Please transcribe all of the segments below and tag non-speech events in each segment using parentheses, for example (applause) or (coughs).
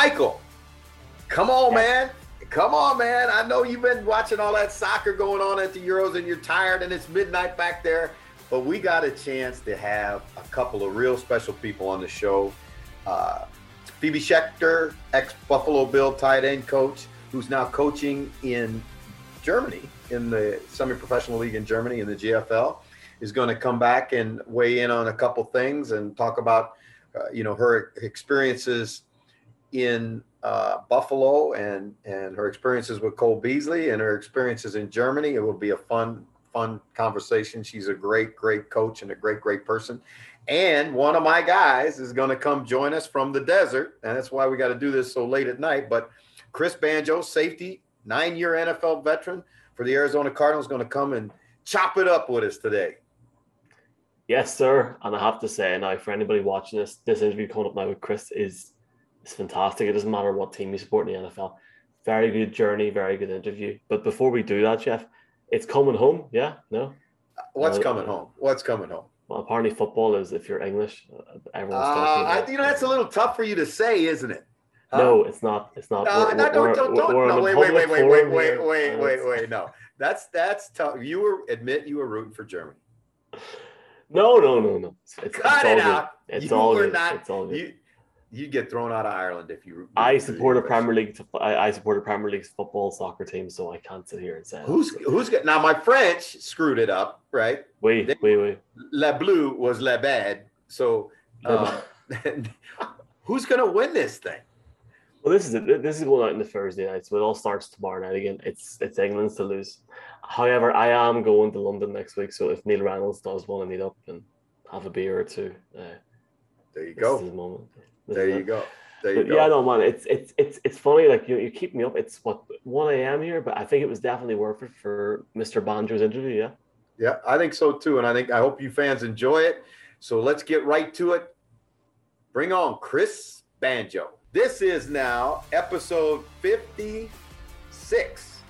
Michael, come on, man. Come on, man. I know you've been watching all that soccer going on at the Euros and you're tired and it's midnight back there, but we got a chance to have a couple of real special people on the show. Uh, Phoebe Schechter, ex Buffalo Bill tight end coach, who's now coaching in Germany in the semi professional league in Germany in the GFL, is going to come back and weigh in on a couple things and talk about, uh, you know, her experiences in uh, Buffalo and and her experiences with Cole Beasley and her experiences in Germany. It will be a fun fun conversation. She's a great great coach and a great great person. And one of my guys is going to come join us from the desert, and that's why we got to do this so late at night. But Chris Banjo, safety, nine-year NFL veteran for the Arizona Cardinals, going to come and chop it up with us today. Yes, sir. And I have to say now, for anybody watching this, this interview coming up now with Chris is it's fantastic. It doesn't matter what team you support in the NFL. Very good journey, very good interview. But before we do that, Jeff, it's coming home. Yeah, no. What's coming home? What's coming home? Well, apparently football is if you're English, uh, everyone's uh, I, you know that's a little tough for you to say, isn't it? Huh? No, it's not. It's not. No, no, don't, don't, don't. No, wait, wait, wait, wait, wait, wait, wait, wait, wait. No, that's that's tough. You were admit you were rooting for Germany. No, no, no, no. It's, it's, Cut it's it out. It's you all were good. not. It's all good. You, you'd get thrown out of Ireland if you. I support a Premier League. I, I support a Premier League football soccer team, so I can't sit here and say who's who's get now. My French screwed it up, right? Wait, wait, wait. Le Bleu was Le Bad. So, um, (laughs) who's gonna win this thing? Well, this is it. This is going out in the Thursday night, so it all starts tomorrow night again. It's it's England's to lose. However, I am going to London next week, so if Neil Reynolds does want to meet up and have a beer or two, uh, there you go. The moment. There you (laughs) go. There you but, go. Yeah, no, man, it's it's it's it's funny. Like you, you keep me up. It's what one a.m. here, but I think it was definitely worth it for Mr. Banjo's interview. Yeah. Yeah, I think so too, and I think I hope you fans enjoy it. So let's get right to it. Bring on Chris Banjo. This is now episode fifty-six.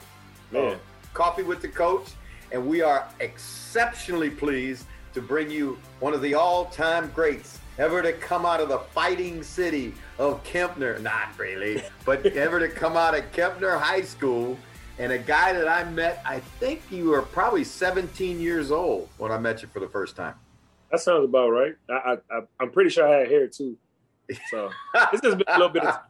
Man. Coffee with the Coach, and we are exceptionally pleased to bring you one of the all-time greats ever to come out of the fighting city of Kempner, not really, but (laughs) ever to come out of Kempner High School, and a guy that I met, I think you were probably 17 years old when I met you for the first time. That sounds about right. I, I, I'm pretty sure I had hair too. So this has been a little bit of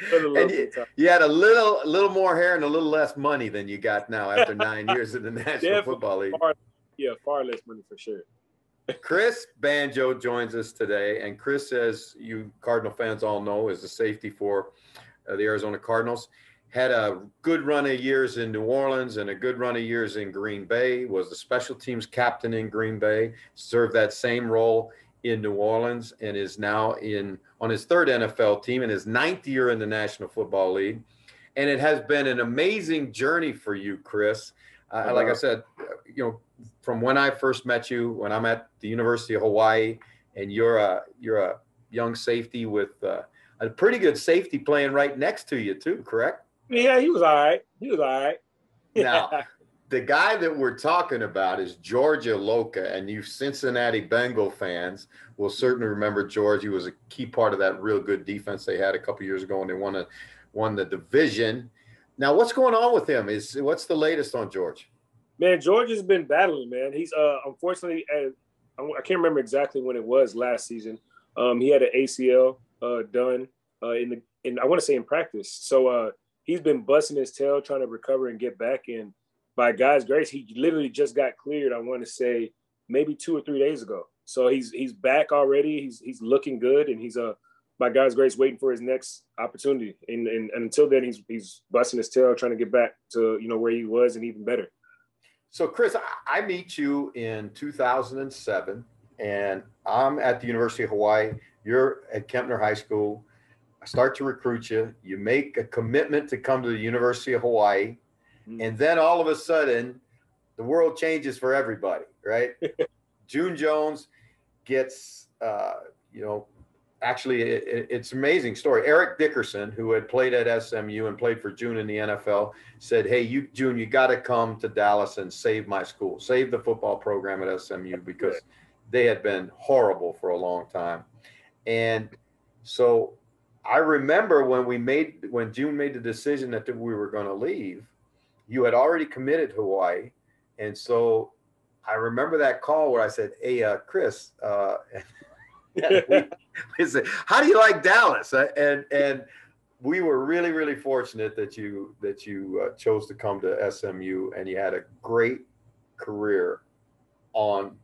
(laughs) and you, you, had a little, little more hair and a little less money than you got now after nine (laughs) years in the National Football League. Far, yeah, far less money for sure. Chris Banjo joins us today, and Chris, as you Cardinal fans all know, is the safety for uh, the Arizona Cardinals. Had a good run of years in New Orleans and a good run of years in Green Bay. Was the special teams captain in Green Bay. Served that same role in New Orleans, and is now in on his third NFL team and his ninth year in the National Football League. And it has been an amazing journey for you, Chris. Uh, like I said, you know, from when I first met you, when I'm at the University of Hawaii, and you're a you're a young safety with uh, a pretty good safety playing right next to you too, correct? Yeah, he was all right. He was all right. now, (laughs) the guy that we're talking about is George Iloka, and you Cincinnati Bengal fans will certainly remember George. He was a key part of that real good defense they had a couple years ago, and they won a, won the division. Now, what's going on with him? Is what's the latest on George? Man, George has been battling. Man, he's uh unfortunately, uh, I can't remember exactly when it was last season. Um, he had an ACL uh, done uh, in the in I want to say in practice. So uh, he's been busting his tail trying to recover and get back. And by God's grace, he literally just got cleared. I want to say maybe two or three days ago. So he's he's back already. He's he's looking good, and he's uh by God's grace waiting for his next opportunity. And, and, and until then, he's he's busting his tail trying to get back to you know where he was and even better. So, Chris, I meet you in 2007, and I'm at the University of Hawaii. You're at Kempner High School. I start to recruit you. You make a commitment to come to the University of Hawaii. Mm-hmm. And then all of a sudden, the world changes for everybody, right? (laughs) June Jones gets, uh, you know, actually, it, it's an amazing story. Eric Dickerson, who had played at SMU and played for June in the NFL, said, "Hey, you June, you got to come to Dallas and save my school, save the football program at SMU because they had been horrible for a long time." And so I remember when we made when June made the decision that we were going to leave, you had already committed Hawaii, and so I remember that call where I said, "Hey, uh, Chris, uh, (laughs) we, we said, how do you like Dallas?" Uh, and and we were really really fortunate that you that you uh, chose to come to SMU and you had a great career on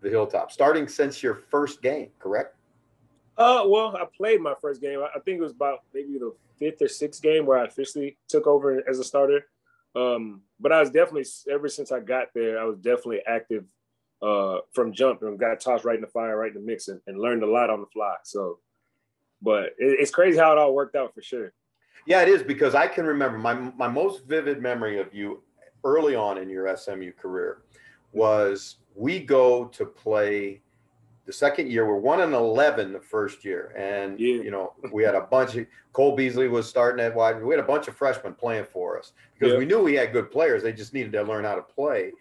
the hilltop starting since your first game correct? Uh well i played my first game. I think it was about maybe the fifth or sixth game where i officially took over as a starter. Um but i was definitely ever since i got there i was definitely active uh from jump and got tossed right in the fire right in the mix and, and learned a lot on the fly so but it, it's crazy how it all worked out for sure. Yeah, it is because I can remember my my most vivid memory of you early on in your SMU career was we go to play the second year. We're one and eleven the first year, and yeah. you know we had a bunch of Cole Beasley was starting at wide. We had a bunch of freshmen playing for us because yeah. we knew we had good players. They just needed to learn how to play.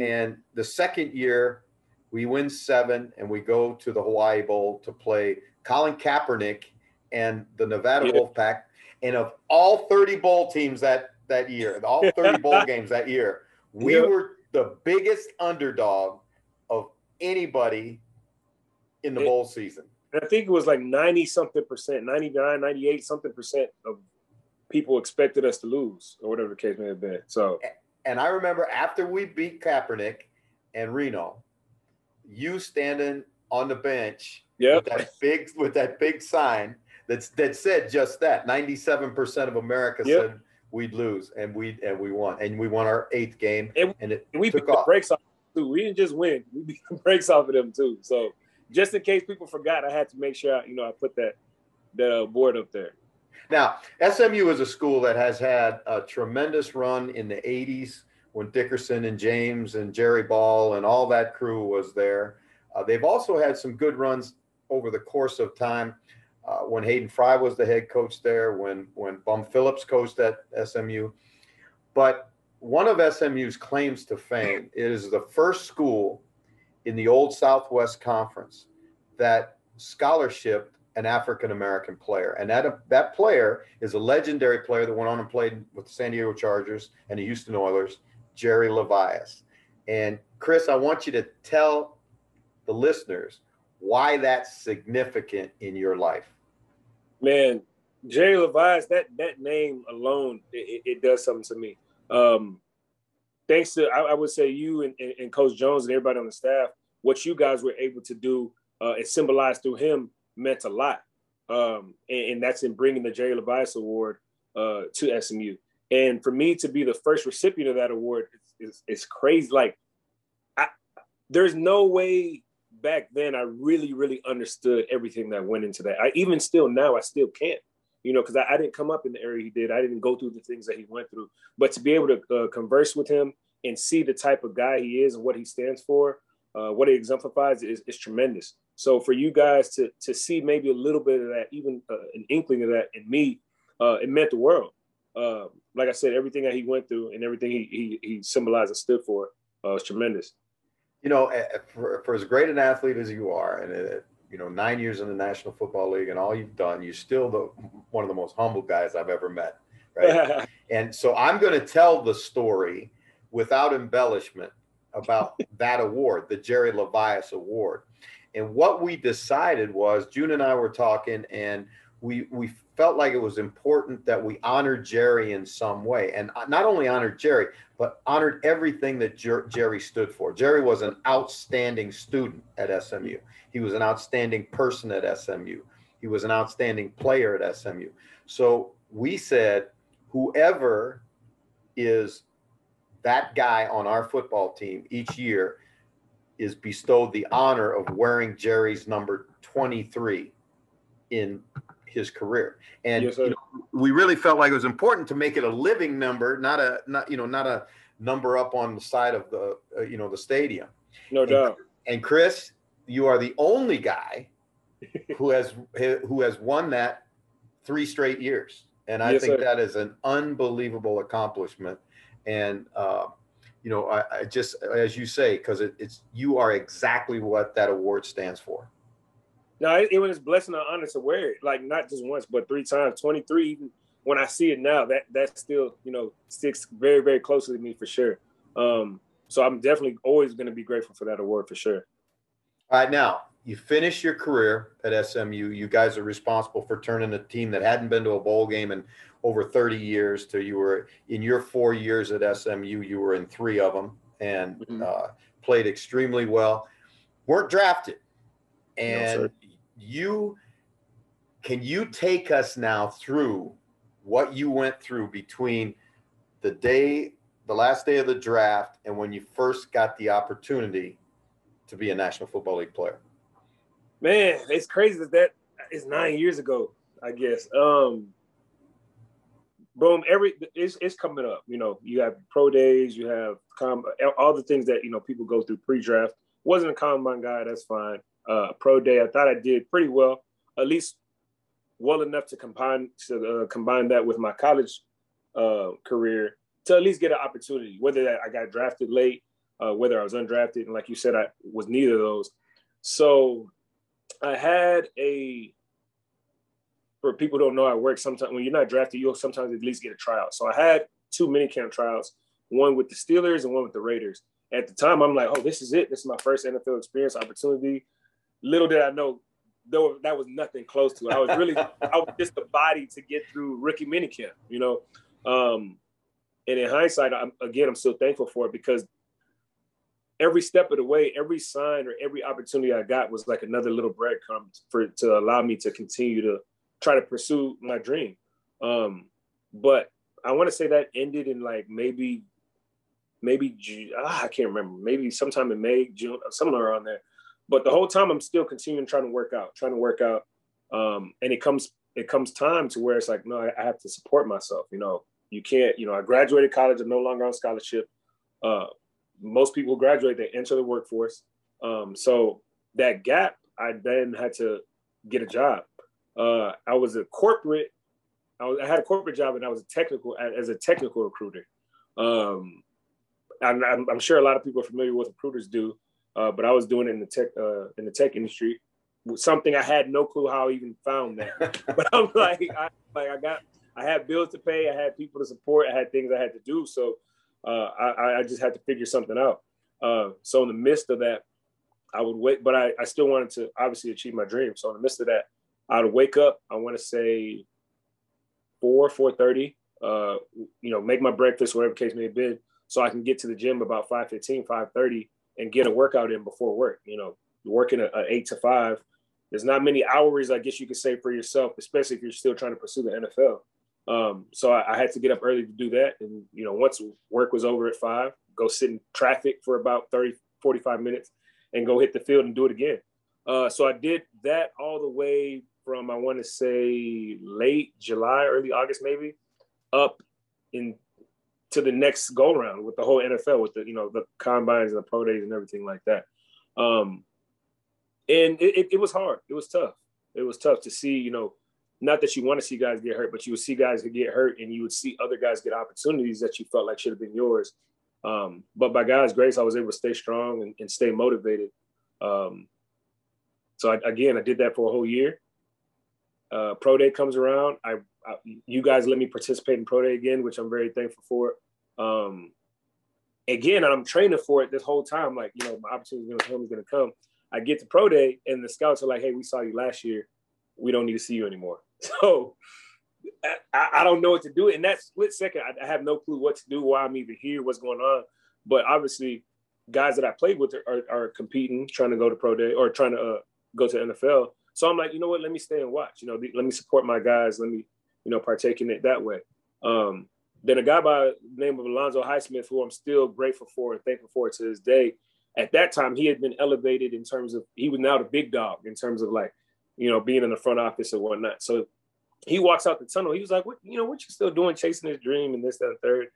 And the second year, we win seven, and we go to the Hawaii Bowl to play Colin Kaepernick and the Nevada yeah. Wolfpack. And of all 30 bowl teams that that year, all (laughs) 30 bowl games that year, we yep. were the biggest underdog of anybody in the it, bowl season. I think it was like 90 something percent, 99, 98 something percent of people expected us to lose or whatever the case may have been. So, and I remember after we beat Kaepernick and Reno, you standing on the bench yep. with that big with that big sign that's that said just that. Ninety-seven percent of America yep. said we'd lose, and we and we won, and we won our eighth game, and, and it and we took beat off. the brakes off too. We didn't just win; we beat the (laughs) brakes off of them too. So just in case people forgot, I had to make sure you know I put that the uh, board up there. Now, SMU is a school that has had a tremendous run in the '80s when Dickerson and James and Jerry Ball and all that crew was there. Uh, they've also had some good runs over the course of time. Uh, when Hayden Fry was the head coach there, when when Bum Phillips coached at SMU, but one of SMU's claims to fame is the first school in the old Southwest Conference that scholarship an African American player, and that that player is a legendary player that went on and played with the San Diego Chargers and the Houston Oilers, Jerry LeVias. And Chris, I want you to tell the listeners why that's significant in your life. Man, Jerry LeVias, that that name alone, it, it does something to me. Um, thanks to I, I would say you and, and, and, Coach Jones and everybody on the staff, what you guys were able to do uh, and symbolize through him meant a lot. Um, and, and, that's in bringing the Jerry LeVias Award uh, to SMU. And for me to be the first recipient of that award is, is, crazy. Like, I, there's no way back then I really, really understood everything that went into that. I even still now I still can't, you know, because I, I, didn't come up in the area he did. I didn't go through the things that he went through. But to be able to uh, converse with him and see the type of guy he is and what he stands for, uh, what he exemplifies is, is tremendous. So for you guys to to see maybe a little bit of that, even uh, an inkling of that in me, uh, it meant the world. Uh, like I said, everything that he went through and everything he he, he symbolized and stood for uh, was tremendous you know, for, for as great an athlete as you are, and uh, you know, nine years in the National Football League, and all you've done, you're still the one of the most humble guys I've ever met. Right. (laughs) and so I'm going to tell the story without embellishment about (laughs) that award, the Jerry LeVias Award. And what we decided was June and I were talking, and we we felt like it was important that we honored Jerry in some way, and not only honored Jerry, but honored everything that Jer- Jerry stood for. Jerry was an outstanding student at SMU. He was an outstanding person at SMU. He was an outstanding player at SMU. So we said, whoever is that guy on our football team each year is bestowed the honor of wearing Jerry's number 23 in his career. And yes, you know, we really felt like it was important to make it a living number, not a not you know not a number up on the side of the uh, you know the stadium. No and, doubt. And Chris, you are the only guy (laughs) who has who has won that three straight years, and I yes, think sir. that is an unbelievable accomplishment. And uh, you know, I, I, just as you say, because it, it's you are exactly what that award stands for. No, it, it was a blessing and honor to wear it, like not just once, but three times. Twenty three, even when I see it now, that that still you know sticks very very closely to me for sure. Um, so I'm definitely always going to be grateful for that award for sure. All right, now you finish your career at SMU. You guys are responsible for turning a team that hadn't been to a bowl game in over 30 years to you were in your four years at SMU, you were in three of them and mm-hmm. uh, played extremely well. weren't drafted, and no, you can you take us now through what you went through between the day, the last day of the draft, and when you first got the opportunity to be a National Football League player? Man, it's crazy that that is nine years ago. I guess. Um, boom, every it's, it's coming up. You know, you have pro days, you have com- all the things that you know people go through pre-draft. Wasn't a combine guy, that's fine. Uh, pro day, I thought I did pretty well, at least well enough to combine to uh, combine that with my college uh, career to at least get an opportunity. Whether that I got drafted late, uh, whether I was undrafted, and like you said, I was neither of those. So I had a for people who don't know, I work sometimes when you're not drafted, you'll sometimes at least get a tryout. So I had two mini camp tryouts, one with the Steelers and one with the Raiders. At the time, I'm like, oh, this is it. This is my first NFL experience opportunity. Little did I know, though that was nothing close to it. I was really, I was just the body to get through rookie minicamp, you know. Um, and in hindsight, I'm, again, I'm still thankful for it because every step of the way, every sign or every opportunity I got was like another little breadcrumb for to allow me to continue to try to pursue my dream. Um, but I want to say that ended in like maybe, maybe ah, I can't remember. Maybe sometime in May, June, somewhere around there. But the whole time I'm still continuing trying to work out, trying to work out. Um, and it comes it comes time to where it's like, no, I, I, have to support myself. You know, you can't. You know, I graduated college. I'm no longer on scholarship. Uh, most people graduate, they enter the workforce. Um, so that gap, I then had to get a job uh, I was a corporate. I, was, I, had a corporate job, and I was a technical as a technical recruiter. Um, I'm, I'm, sure a lot of people are familiar with what recruiters do, uh, but I was doing it in the tech uh, in the tech industry. Something I had no clue how I even found that. (laughs) but I'm like, I, like I got, I had bills to pay, I had people to support, I had things I had to do. So uh, I, I just had to figure something out. Uh, so in the midst of that, I would wait, but I, I still wanted to obviously achieve my dream. So in the midst of that, I would wake up. I want to say four, four thirty. Uh, you know, make my breakfast, whatever case may be, so I can get to the gym about 5.15, 5.30 and get a workout in before work. You know, working a, a eight to five. There's not many hours, I guess you could say, for yourself, especially if you're still trying to pursue the NFL. Um, so I, I, had to get up early to do that. And, you know, once work was over at five, go sit in traffic for about 30, 45 minutes and go hit the field and do it again. Uh, so I did that all the way from I want to say late July, early August, maybe, up in to the next go round with the whole NFL, with the you know the combines and the pro days and everything like that. Um, and it, it, it was hard. It was tough. It was tough to see. You know, not that you want to see guys get hurt, but you would see guys get hurt, and you would see other guys get opportunities that you felt like should have been yours. Um, but by God's grace, I was able to stay strong and, and stay motivated. Um, so I, again, I did that for a whole year uh, pro day comes around, I, I, you guys let me participate in pro day again, which I'm very thankful for. Um, again, I'm training for it this whole time. Like you know, my opportunity is going to come. I get to pro day, and the scouts are like, "Hey, we saw you last year. We don't need to see you anymore." (laughs) So I, I don't know what to do. In that split second, I, I, have no clue what to do, why I'm even here, what's going on. But obviously, guys that I played with are, are, competing, trying to go to pro day or trying to uh, go to NFL. So I'm like, you know what? Let me stay and watch. You know, let me support my guys. Let me, you know, partake in it that way. Um, then a guy by the name of Alonzo Highsmith, who I'm still grateful for and thankful for to this day. At that time, he had been elevated in terms of he was now the big dog in terms of like, you know, being in the front office and whatnot. So he walks out the tunnel. He was like, "What, you know, what you still doing, chasing his dream and this, that, and third?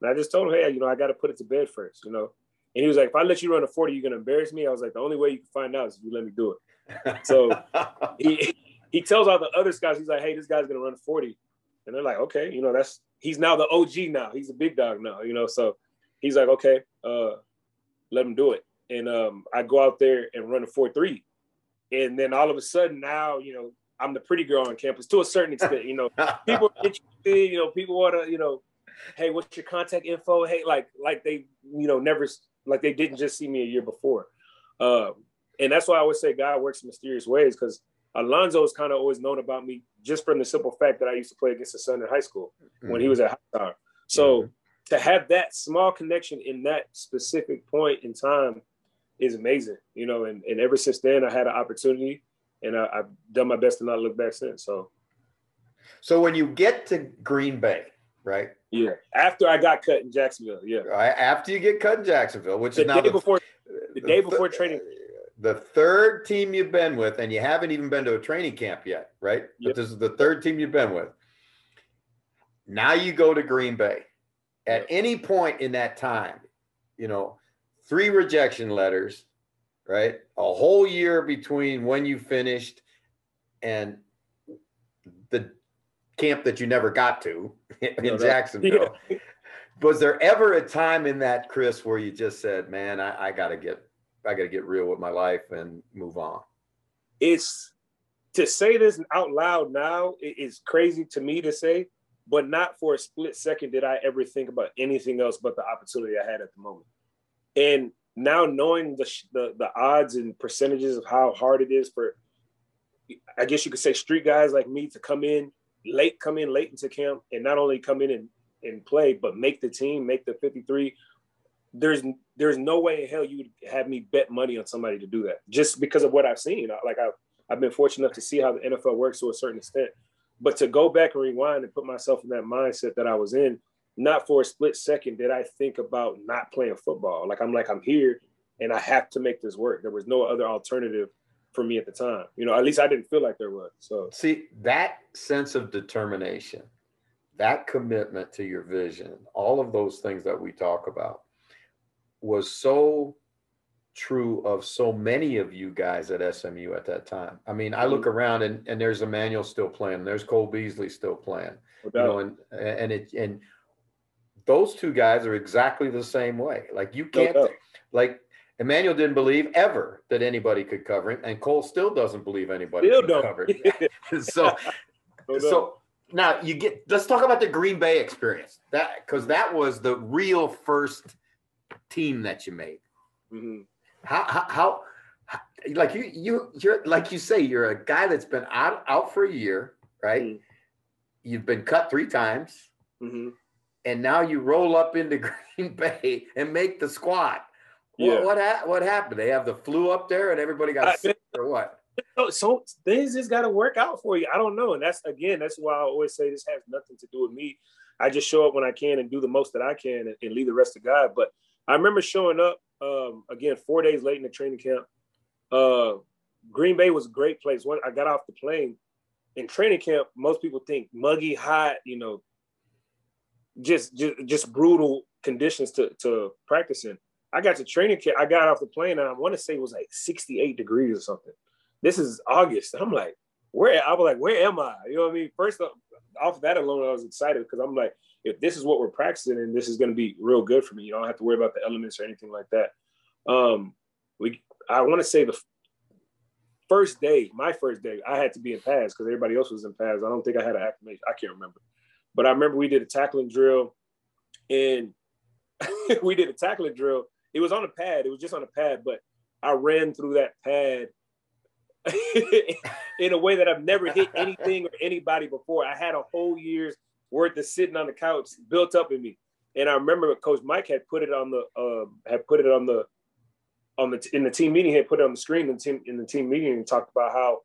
And I just told him, "Hey, you know, I got to put it to bed first, you know." And he was like, "If I let you run a 40, you're gonna embarrass me." I was like, "The only way you can find out is if you let me do it." So (laughs) he he tells all the other scouts, he's like, hey, this guy's gonna run a 40. And they're like, okay, you know, that's he's now the OG now. He's a big dog now, you know. So he's like, okay, uh, let him do it. And um, I go out there and run a 4-3. and then all of a sudden now, you know, I'm the pretty girl on campus to a certain extent. You know, (laughs) people interested. You know, people want to, you know, hey, what's your contact info? Hey, like, like they, you know, never, like they didn't just see me a year before. Um, and that's why I always say God works in mysterious ways because Alonzo is kind of always known about me just from the simple fact that I used to play against his son in high school mm-hmm. when he was at high So mm-hmm. to have that small connection in that specific point in time is amazing, you know. And, and ever since then, I had an opportunity, and I, have done my best to not look back since. So, so when you get to Green Bay, right? Yeah. After I got cut in Jacksonville, yeah. After you get cut in Jacksonville, which the is now day the, before the, day before training. The third team you've been with, and you haven't even been to a training camp yet, right? Yep. But this is the third team you've been with. Now you go to Green Bay. At any point in that time, you know, three rejection letters, right? A whole year between when you finished and the camp that you never got to (laughs) in no, Jacksonville. (laughs) Yeah. Was there ever a time in that, Chris, where you just said, "Man, I, I got to get, I got to get real with my life and move on"? It's to say this out loud now is crazy to me to say, but not for a split second did I ever think about anything else but the opportunity I had at the moment. And now knowing the, the the odds and percentages of how hard it is for, I guess you could say street guys like me to come in late, come in late into camp, and not only come in and, and play, but make the team, make the 53. There's there's no way in hell you would have me bet money on somebody to do that just because of what I've seen. Like I've I've been fortunate enough to see how the NFL works to a certain extent. But to go back and rewind and put myself in that mindset that I was in, not for a split second did I think about not playing football. Like I'm like I'm here and I have to make this work. There was no other alternative for me at the time. You know, at least I didn't feel like there was. So see that sense of determination, that commitment to your vision, all of those things that we talk about was so true of so many of you guys at SMU at that time. I mean, I look mm-hmm. around and, and there's Emmanuel still playing, there's Cole Beasley still playing. You know, and and it and those two guys are exactly the same way. Like you can't no like Emmanuel didn't believe ever that anybody could cover him, and Cole still doesn't believe anybody still can cover him. (laughs) (laughs) so, (laughs) no so now you get. Let's talk about the Green Bay experience. That because that was the real first team that you made. Mm-hmm. How, how, how how like you you you're like you say you're a guy that's been out out for a year, right? Mm-hmm. You've been cut three times. Mm-hmm and now you roll up into Green Bay and make the squad. Yeah. What what, ha- what happened? They have the flu up there, and everybody got I, sick, or what? So things just got to work out for you. I don't know, and that's again, that's why I always say this has nothing to do with me. I just show up when I can and do the most that I can, and, and leave the rest to God. But I remember showing up um, again four days late in the training camp. Uh, Green Bay was a great place. When I got off the plane in training camp, most people think muggy, hot, you know, just just, just brutal conditions to to practice in. I got to training camp. I got off the plane and I want to say it was like 68 degrees or something. This is August. I'm like, where? I was like, where am I? You know what I mean? First off, off that alone, I was excited because I'm like, if this is what we're practicing and this is going to be real good for me, you don't have to worry about the elements or anything like that. Um, we, I want to say the first day, my first day, I had to be in pads because everybody else was in pads. I don't think I had an acclimation. I can't remember. But I remember we did a tackling drill and (laughs) we did a tackling drill. It was on a pad. It was just on a pad, but I ran through that pad (laughs) in a way that I've never hit anything or anybody before. I had a whole year's worth of sitting on the couch built up in me. And I remember Coach Mike had put it on the uh, had put it on the on the in the team meeting. He had put it on the screen in the team in the team meeting and talked about how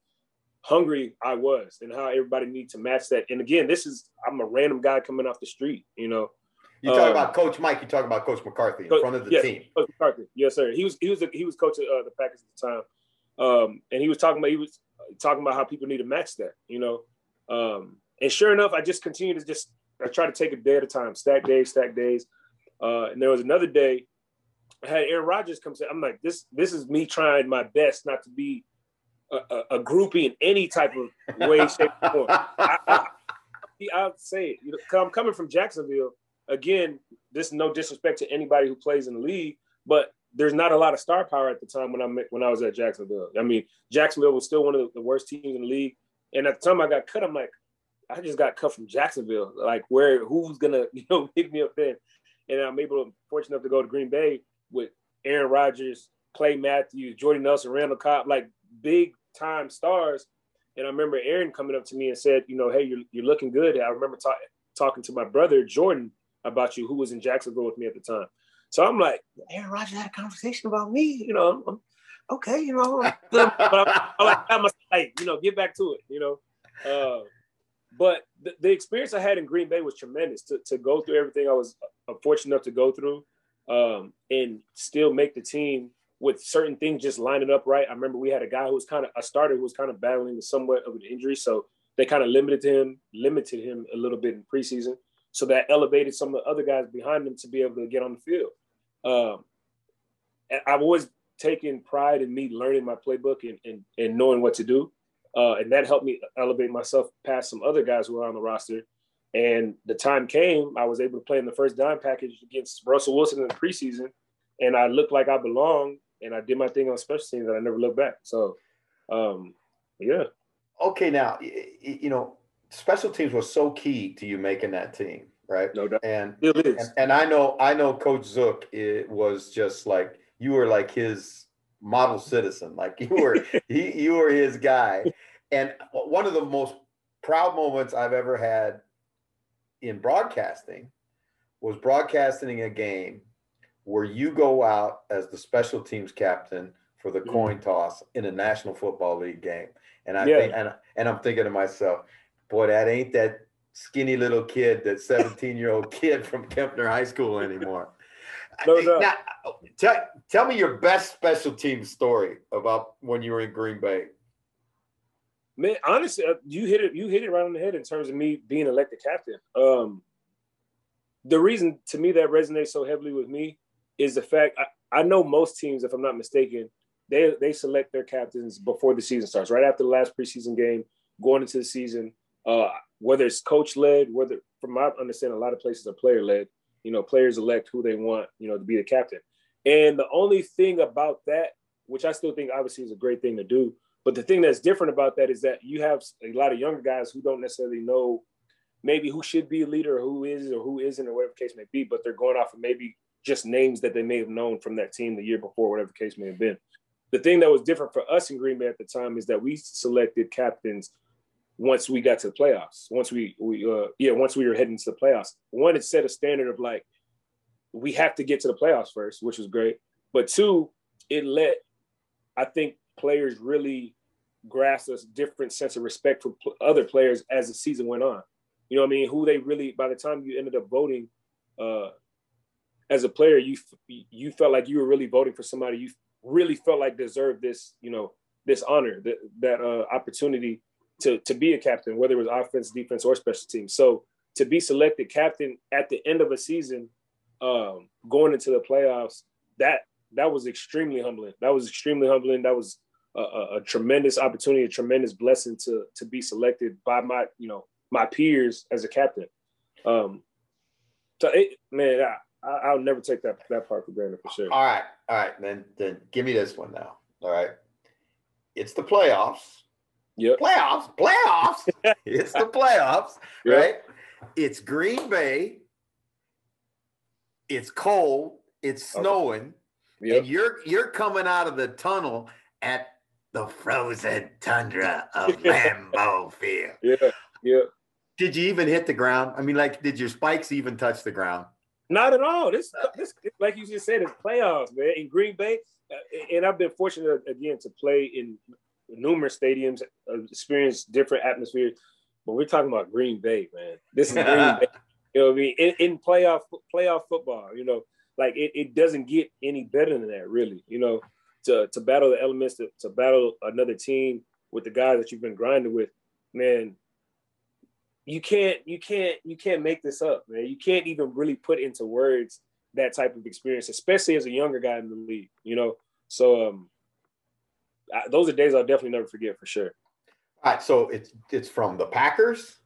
hungry I was and how everybody needs to match that. And again, this is I'm a random guy coming off the street, you know. You talk um, about Coach Mike. You talk about Coach McCarthy in Coach, front of the yes, team. Coach McCarthy, yes, sir. He was he was he was coach of uh, the Packers at the time, um, and he was talking about he was talking about how people need to match that, you know. Um, and sure enough, I just continued to just I try to take a day at a time, stack days, stack days. Uh, and there was another day I had Aaron Rodgers come say, I'm like, this this is me trying my best not to be a, a, groupie in any type of way, shape, or form. I, I, I'll say it. You know, I'm coming from Jacksonville. Again, this is no disrespect to anybody who plays in the league, but there's not a lot of star power at the time when I when I was at Jacksonville. I mean, Jacksonville was still one of the worst teams in the league, and at the time I got cut, I'm like, I just got cut from Jacksonville. Like, where who's gonna (laughs) you know pick me up then? And I'm able to fortunate enough to go to Green Bay with Aaron Rodgers, Clay Matthews, Jordan Nelson, Randall Cobb, like big time stars. And I remember Aaron coming up to me and said, you know, hey, you're, you're looking good. I remember ta- talking to my brother Jordan about you, who was in Jacksonville with me at the time. So I'm like, Aaron Rodgers had a conversation about me. You know, I'm, okay, you know, (laughs) but I'm, I'm like, I'm like, you know, get back to it. You know, uh, but the, the, experience I had in Green Bay was tremendous. To, to go through everything I was uh, fortunate enough to go through, um, and still make the team with certain things just lining up right. I remember we had a guy who was kind of a starter who was kind of battling with somewhat of an injury, so they kind of limited him, limited him a little bit in preseason. So that elevated some of the other guys behind him to be able to get on the field. Um, I've always taken pride in me learning my playbook and, and, and knowing what to do. Uh, and that helped me elevate myself past some other guys who were on the roster. And the time came, I was able to play in the first dime package against Russell Wilson in the preseason. And I looked like I belonged and I did my thing on special teams and I never looked back. So, um, yeah. Okay, now, you know, special teams was so key to you making that team, right? No doubt. And, and, and I know I know Coach Zook it was just like you were like his model citizen, like you were (laughs) he you were his guy. And one of the most proud moments I've ever had in broadcasting was broadcasting a game where you go out as the special teams captain for the mm-hmm. coin toss in a National Football League game. And I yeah. think and and I'm thinking to myself, boy, that ain't that skinny little kid, that 17 year old (laughs) kid from Kempner High School anymore. (laughs) No, no. Now, tell, tell me your best special team story about when you were in Green Bay. Man, honestly, uh, you hit it. You hit it right on the head in terms of me being elected captain. Um, the reason to me that resonates so heavily with me is the fact I, I know most teams, if I'm not mistaken, they they select their captains before the season starts, right after the last preseason game, going into the season. Uh, whether it's coach led, whether from my understanding, a lot of places are player led. You know, players elect who they want, you know, to be the captain. And the only thing about that, which I still think obviously is a great thing to do, but the thing that's different about that is that you have a lot of younger guys who don't necessarily know maybe who should be a leader or who is or who isn't or whatever case may be, but they're going off of maybe just names that they may have known from that team the year before, whatever case may have been. The thing that was different for us in Green Bay at the time is that we selected captains once we got to the playoffs. Once we we uh yeah, once we were heading to the playoffs. One, it set a standard of like we have to get to the playoffs first, which was great. But two, it let I think players really grasp a different sense of respect for other players as the season went on. You know what I mean? Who they really by the time you ended up voting uh as a player, you you felt like you were really voting for somebody you really felt like deserved this, you know, this honor, that that uh, opportunity to to be a captain, whether it was offense, defense, or special teams. So to be selected captain at the end of a season, um, going into the playoffs, that that was extremely humbling. That was extremely humbling. That was a, a, a tremendous opportunity, a tremendous blessing to to be selected by my you know my peers as a captain. Um, so it, man, I, will never take that that part for granted for sure. All right, all right, then then give me this one now. All right, it's the playoffs. Yep. Playoffs, playoffs. (laughs) it's the playoffs, yep. right? It's Green Bay. It's cold. It's snowing, yep. and you're you're coming out of the tunnel at the frozen tundra of (laughs) Lambeau Field. Yeah, yeah. Did you even hit the ground? I mean, like, did your spikes even touch the ground? Not at all. This, this, like you just said, it's playoffs, man. In Green Bay, uh, and I've been fortunate again to play in numerous stadiums, uh, experience different atmospheres. But we're talking about Green Bay, man. This is Green Bay. (laughs) You know what I mean? In, in playoff playoff football, you know, like it, it doesn't get any better than that, really. You know, to to battle the elements, to, to battle another team with the guys that you've been grinding with, man, you can't you can't you can't make this up, man. You can't even really put into words that type of experience, especially as a younger guy in the league. You know, so um, I, those are days I'll definitely never forget for sure. All right, so it's it's from the Packers.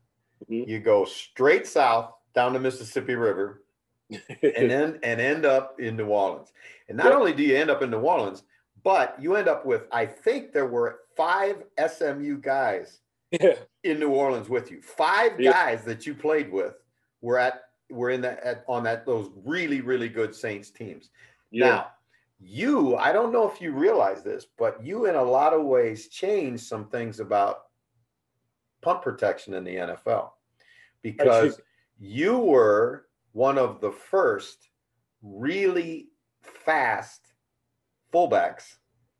Mm-hmm. You go straight south down the Mississippi River. and (laughs) then and end up in New Orleans. And not yep. only do you end up in New Orleans, but you end up with I think there were five SMU guys yeah. in New Orleans with you. Five yeah. guys that you played with were at were in that on that those really really good Saints teams. Yeah. Now, you I don't know if you realize this, but you in a lot of ways changed some things about punt protection in the NFL because you were one of the first really fast fullbacks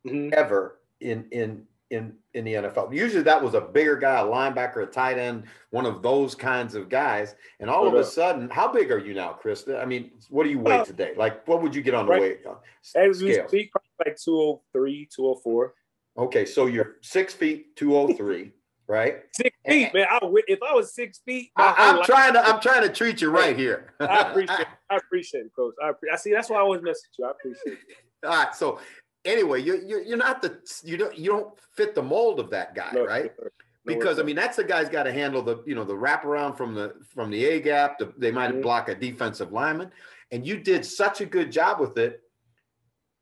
mm-hmm. ever in in in in the NFL. Usually that was a bigger guy, a linebacker, a tight end, one of those kinds of guys. And all of a sudden, how big are you now, Chris? I mean, what do you weigh today? Like, what would you get on the right. weight? Uh, As we speak, like 203, 204. Okay, so you're six feet, 203 (laughs) right? Six feet, man. I, if I was six feet, I, am trying to I'm trying to treat you right here. I appreciate I appreciate it, coach. I, I see that's why I always message you. I appreciate it. (laughs) All right, so anyway, you you you're not the you don't you don't fit the mold of that guy, no, right? No, because I mean that's the guy's got to handle the you know the wraparound from the from the A gap. The, they might mm-hmm. block a defensive lineman, and you did such a good job with it.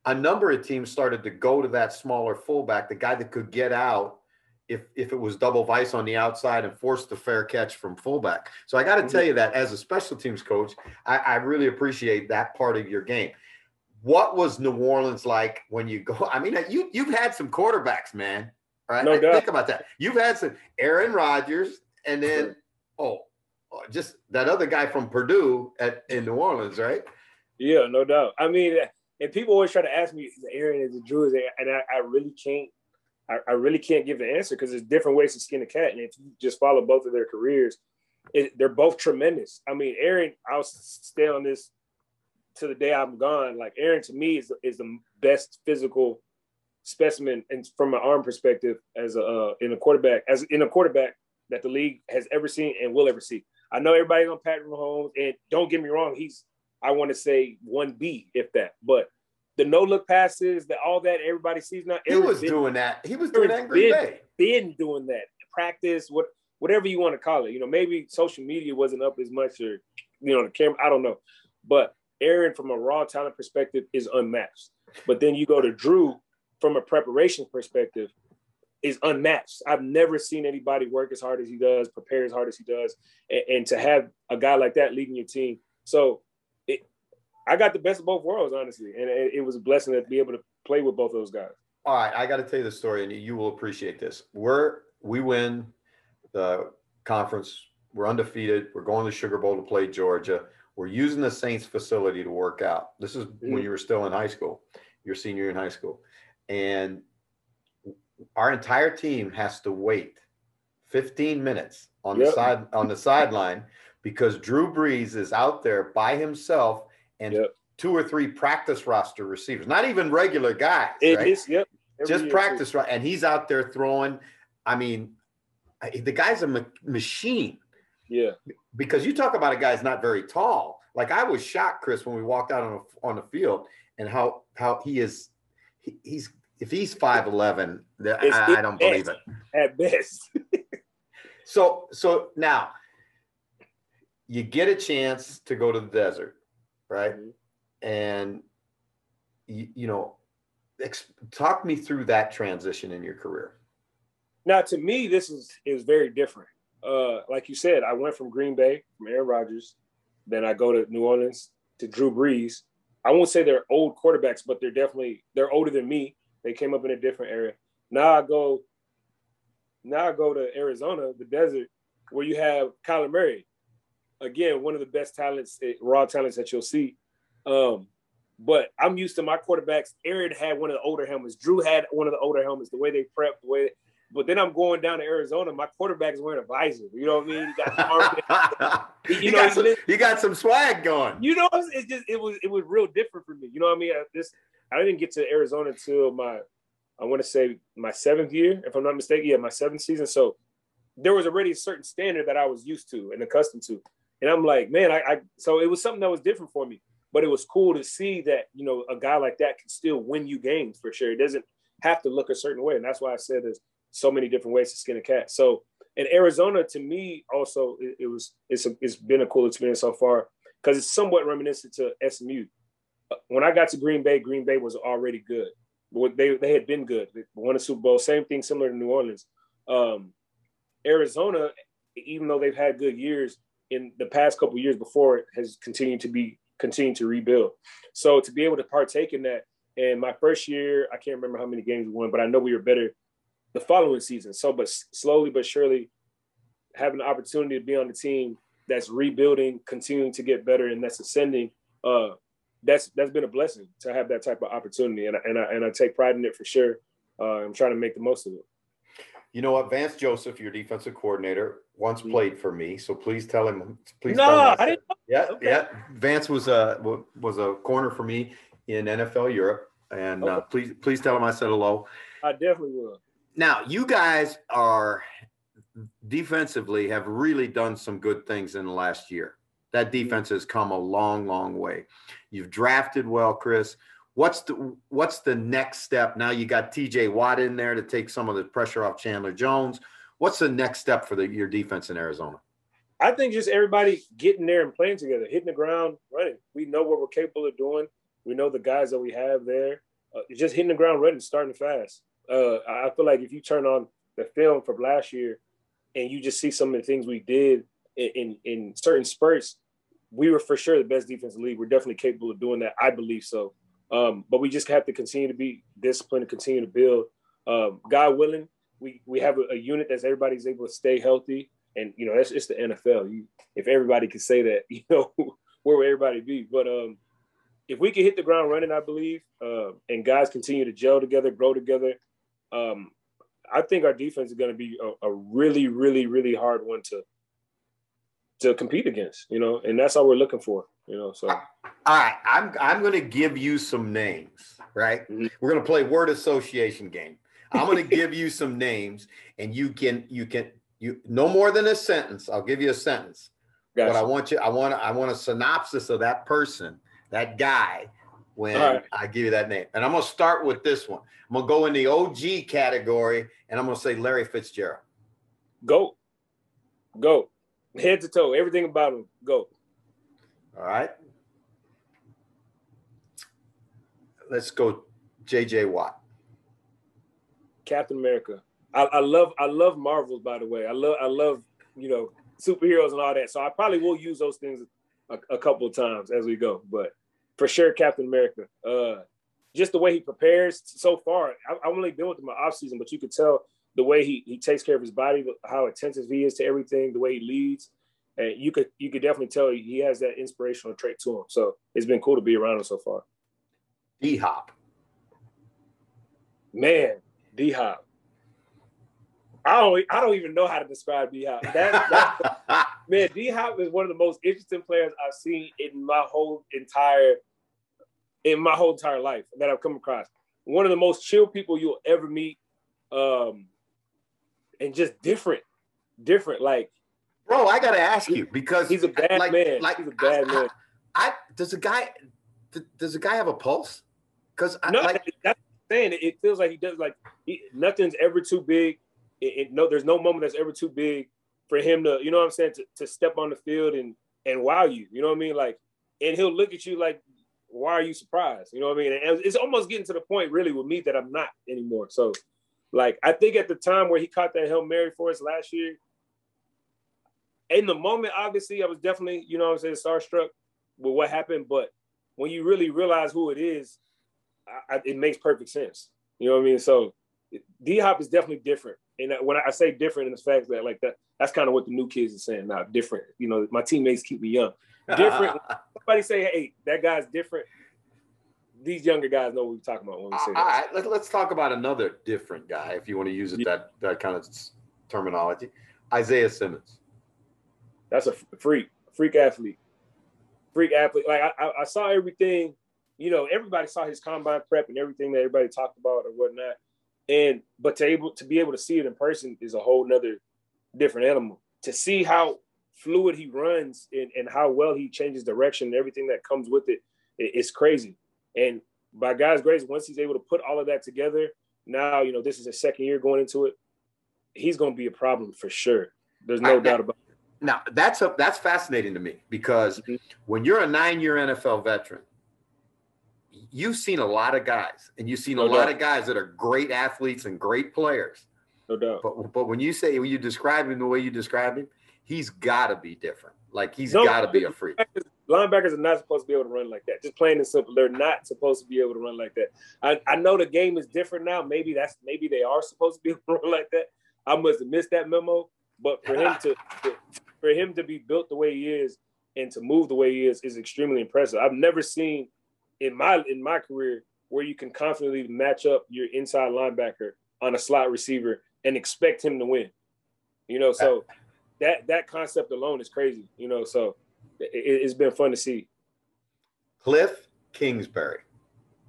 A number of teams started to go to that smaller fullback, the guy that could get out if if it was double vice on the outside and force the fair catch from fullback. So I got to tell you that as a special teams coach, I, I, really appreciate that part of your game. What was New Orleans like when you go? (laughs) I mean, you you've had some quarterbacks, man. Right? No doubt. Think about that. You've had some Aaron Rodgers, and then oh, oh, just that other guy from Purdue at in New Orleans, right? Yeah, no doubt. I mean, and people always try to ask me, is Aaron is a Drew, and I, I really can't I, I really can't give the answer because there's different ways to skin a cat. And if you just follow both of their careers, it, they're both tremendous. I mean, Aaron, I'll stay on this to the day I'm gone. Like Aaron, to me, is is the best physical specimen, and from an arm perspective, as a uh, in a quarterback, as in a quarterback that the league has ever seen and will ever see. I know everybody's on Patrick Mahomes, and don't get me wrong, he's I want to say one B if that, but the no look passes, that all that everybody sees now. He was been, doing that. He was doing that Green been, Bay. Been doing that. Practice, what whatever you want to call it. You know, maybe social media wasn't up as much, or you know, the camera. I don't know, but Aaron, from a raw talent perspective, is unmatched. But then you go to Drew, from a preparation perspective, is unmatched. I've never seen anybody work as hard as he does, prepare as hard as he does, and, and to have a guy like that leading your team. So I got the best of both worlds, honestly, and it, it was a blessing to be able to play with both of those guys. All right, I got to tell you the story, and you will appreciate this. We're we win the conference. We're undefeated. We're going to Sugar Bowl to play Georgia. We're using the Saints facility to work out. This is mm-hmm. when you were still in high school, your senior in high school, and our entire team has to wait 15 minutes on yep. the side on the sideline because Drew Brees is out there by himself and yep. two or three practice roster receivers, not even regular guys. It right? is, yep. Every Just practice, right? And he's out there throwing. I mean, the guy's a ma- machine. Yeah. Because you talk about a guy's not very tall. Like I was shocked, Chris, when we walked out on a, on the field, and how how he is. He, he's if he's five eleven, I, I don't believe it. At best. (laughs) so so now you get a chance to go to the desert right? Mm-hmm. And you, you know, ex- talk me through that transition in your career. Now, to me, this is is very different. Uh, like you said, I went from Green Bay, from Aaron Rodgers, then I go to New Orleans to Drew Brees. I won't say they're old quarterbacks, but they're definitely they're older than me. They came up in a different area. Now I go, now I go to Arizona, the desert, where you have Kyler Murray, again, one of the best talents, eh, raw talents that you'll see. Um, but I'm used to my quarterbacks. Aaron had one of the older helmets. Drew had one of the older helmets. The way they prep, the way. But then I'm going down to Arizona. My quarterback is wearing a visor. You know what I mean? He got (laughs) you, you know, got some, he got some swag going. You know, it's just it was it was real different for me. You know what I mean? I, this I didn't get to Arizona until my I want to say my seventh year, if I'm not mistaken. Yeah, my seventh season. So there was already a certain standard that I was used to and accustomed to. And I'm like, man, I, I so it was something that was different for me. But it was cool to see that, you know, a guy like that can still win you games for sure. It doesn't have to look a certain way. And that's why I said there's so many different ways to skin a cat. So in Arizona, to me, also, it, it was it's a, it's been a cool experience so far. because it's somewhat reminiscent to SMU. Uh, when I got to Green Bay, Green Bay was already good. They they had been good. They won a Super Bowl. Same thing, similar to New Orleans. Um, Arizona, even though they've had good years in the past couple years before, it has continued to be continued to rebuild. So to be able to partake in that, and my first year, I can't remember how many games we won, but I know we were better the following season. So, but slowly but surely, having the opportunity to be on the team that's rebuilding, continuing to get better, and that's ascending. Uh, that's that's been a blessing to have that type of opportunity, and I, and I, and I take pride in it for sure. Uh, I'm trying to make the most of it. You know what, Vance Joseph, your defensive coordinator, once mm-hmm. played for me, so please tell him. Please. No, tell him I didn't. Yeah, okay. yeah. Vance was a was a corner for me in NFL Europe, and uh, okay. uh, please please tell him I said hello. I definitely will. Now, you guys are defensively have really done some good things in the last year. That mm-hmm. defense has come a long, long way. You've drafted well, Chris. What's the what's the next step? Now you got TJ Watt in there to take some of the pressure off Chandler Jones. What's the next step for the, your defense in Arizona? I think just everybody getting there and playing together, hitting the ground running. We know what we're capable of doing. We know the guys that we have there. Uh, just hitting the ground running, starting fast. Uh, I feel like if you turn on the film from last year and you just see some of the things we did in, in, in certain spurts, we were for sure the best defense in the league. We're definitely capable of doing that. I believe so. Um, but we just have to continue to be disciplined and continue to build. Um, God willing, we we have a, a, unit that's everybody's able to stay healthy, and you know that's it's the NFL. You, if everybody could say that, (laughs) you know, where would everybody be? But um, if we can hit the ground running, I believe, uh, and guys continue to gel together, grow together, um, I think our defense is going to be a, a, really, really, really hard one to to compete against. You know, and that's all we're looking for. You know, so. All right, I'm I'm going to give you some names. Right, mm-hmm. we're going to play word association game. I'm going (laughs) to give you some names, and you can you can you no more than a sentence. I'll give you a sentence. Gotcha. But I want you. I want. I want a synopsis of that person, that guy, when right. I give you that name. And I'm going to start with this one. I'm going to go in the OG category and I'm going to say Larry Fitzgerald. Go. Go. Head to toe. Everything about him. Go. All right. Let's go JJ Watt. Captain America. I, I love I love Marvels by the way. I love I love, you know, superheroes and all that. So I probably will use those things a, a couple of times as we go. But for sure Captain America. Uh, just the way he prepares so far. I, have only been with him my off season, but you could tell the way he he takes care of his body, how attentive he is to everything, the way he leads, and you could you could definitely tell he has that inspirational trait to him. So it's been cool to be around him so far. D Hop, man, D Hop. I don't I don't even know how to describe D Hop. That (laughs) man, D Hop is one of the most interesting players I've seen in my whole entire in my whole entire life that I've come across. One of the most chill people you'll ever meet, um, and just different, different. Like, bro, I gotta ask you because he's a bad like, man. Like, he's a bad I, man. I, I, does the guy does the guy have a pulse? Because no, like, that's saying it, it, feels like he does. Like he, nothing's ever too big. It, it, no, there's no moment that's ever too big for him to, you know what I'm saying, to, to step on the field and and wow you. You know what I mean? Like, and he'll look at you like why are you surprised? You know what I mean? And it's almost getting to the point really with me that I'm not anymore. So like I think at the time where he caught that Hail Mary for us last year, in the moment, obviously, I was definitely, you know what I'm saying, starstruck with what happened. But when you really realize who it is, I, I, it makes perfect sense. You know what I mean? So D Hop is definitely different. And when I say different in the fact that like that, that's kind of what the new kids are saying now. Different. You know, my teammates keep me young. Different. (laughs) Somebody say, hey, that guy's different. These younger guys know what we're talking about when we say that. All right, let's, let's talk about another different guy, if you want to use it, yeah. that that kind of terminology. Isaiah Simmons. That's a freak, freak athlete, freak athlete. Like I, I saw everything. You know, everybody saw his combine prep and everything that everybody talked about or whatnot. And but to able to be able to see it in person is a whole nother different animal. To see how fluid he runs and, and how well he changes direction and everything that comes with it, it, it's crazy. And by God's grace, once he's able to put all of that together, now you know this is his second year going into it. He's going to be a problem for sure. There's no doubt about it. now that's a, that's fascinating to me because mm-hmm. when you're a nine-year NFL veteran, you've seen a lot of guys, and you've seen no a doubt. lot of guys that are great athletes and great players. No doubt. But but when you say when you describe him the way you describe him, he's got to be different. Like he's no, got to be a freak. Linebackers are not supposed to be able to run like that. Just plain and simple, they're not supposed to be able to run like that. I, I know the game is different now. Maybe that's maybe they are supposed to be (laughs) able to run like that. I must have missed that memo. But for him to, to (laughs) for him to be built the way he is and to move the way he is is extremely impressive. I've never seen in my in my career where you can confidently match up your inside linebacker on a slot receiver and expect him to win. You know, so that that concept alone is crazy. You know, so it, has been fun to see. Cliff Kingsbury,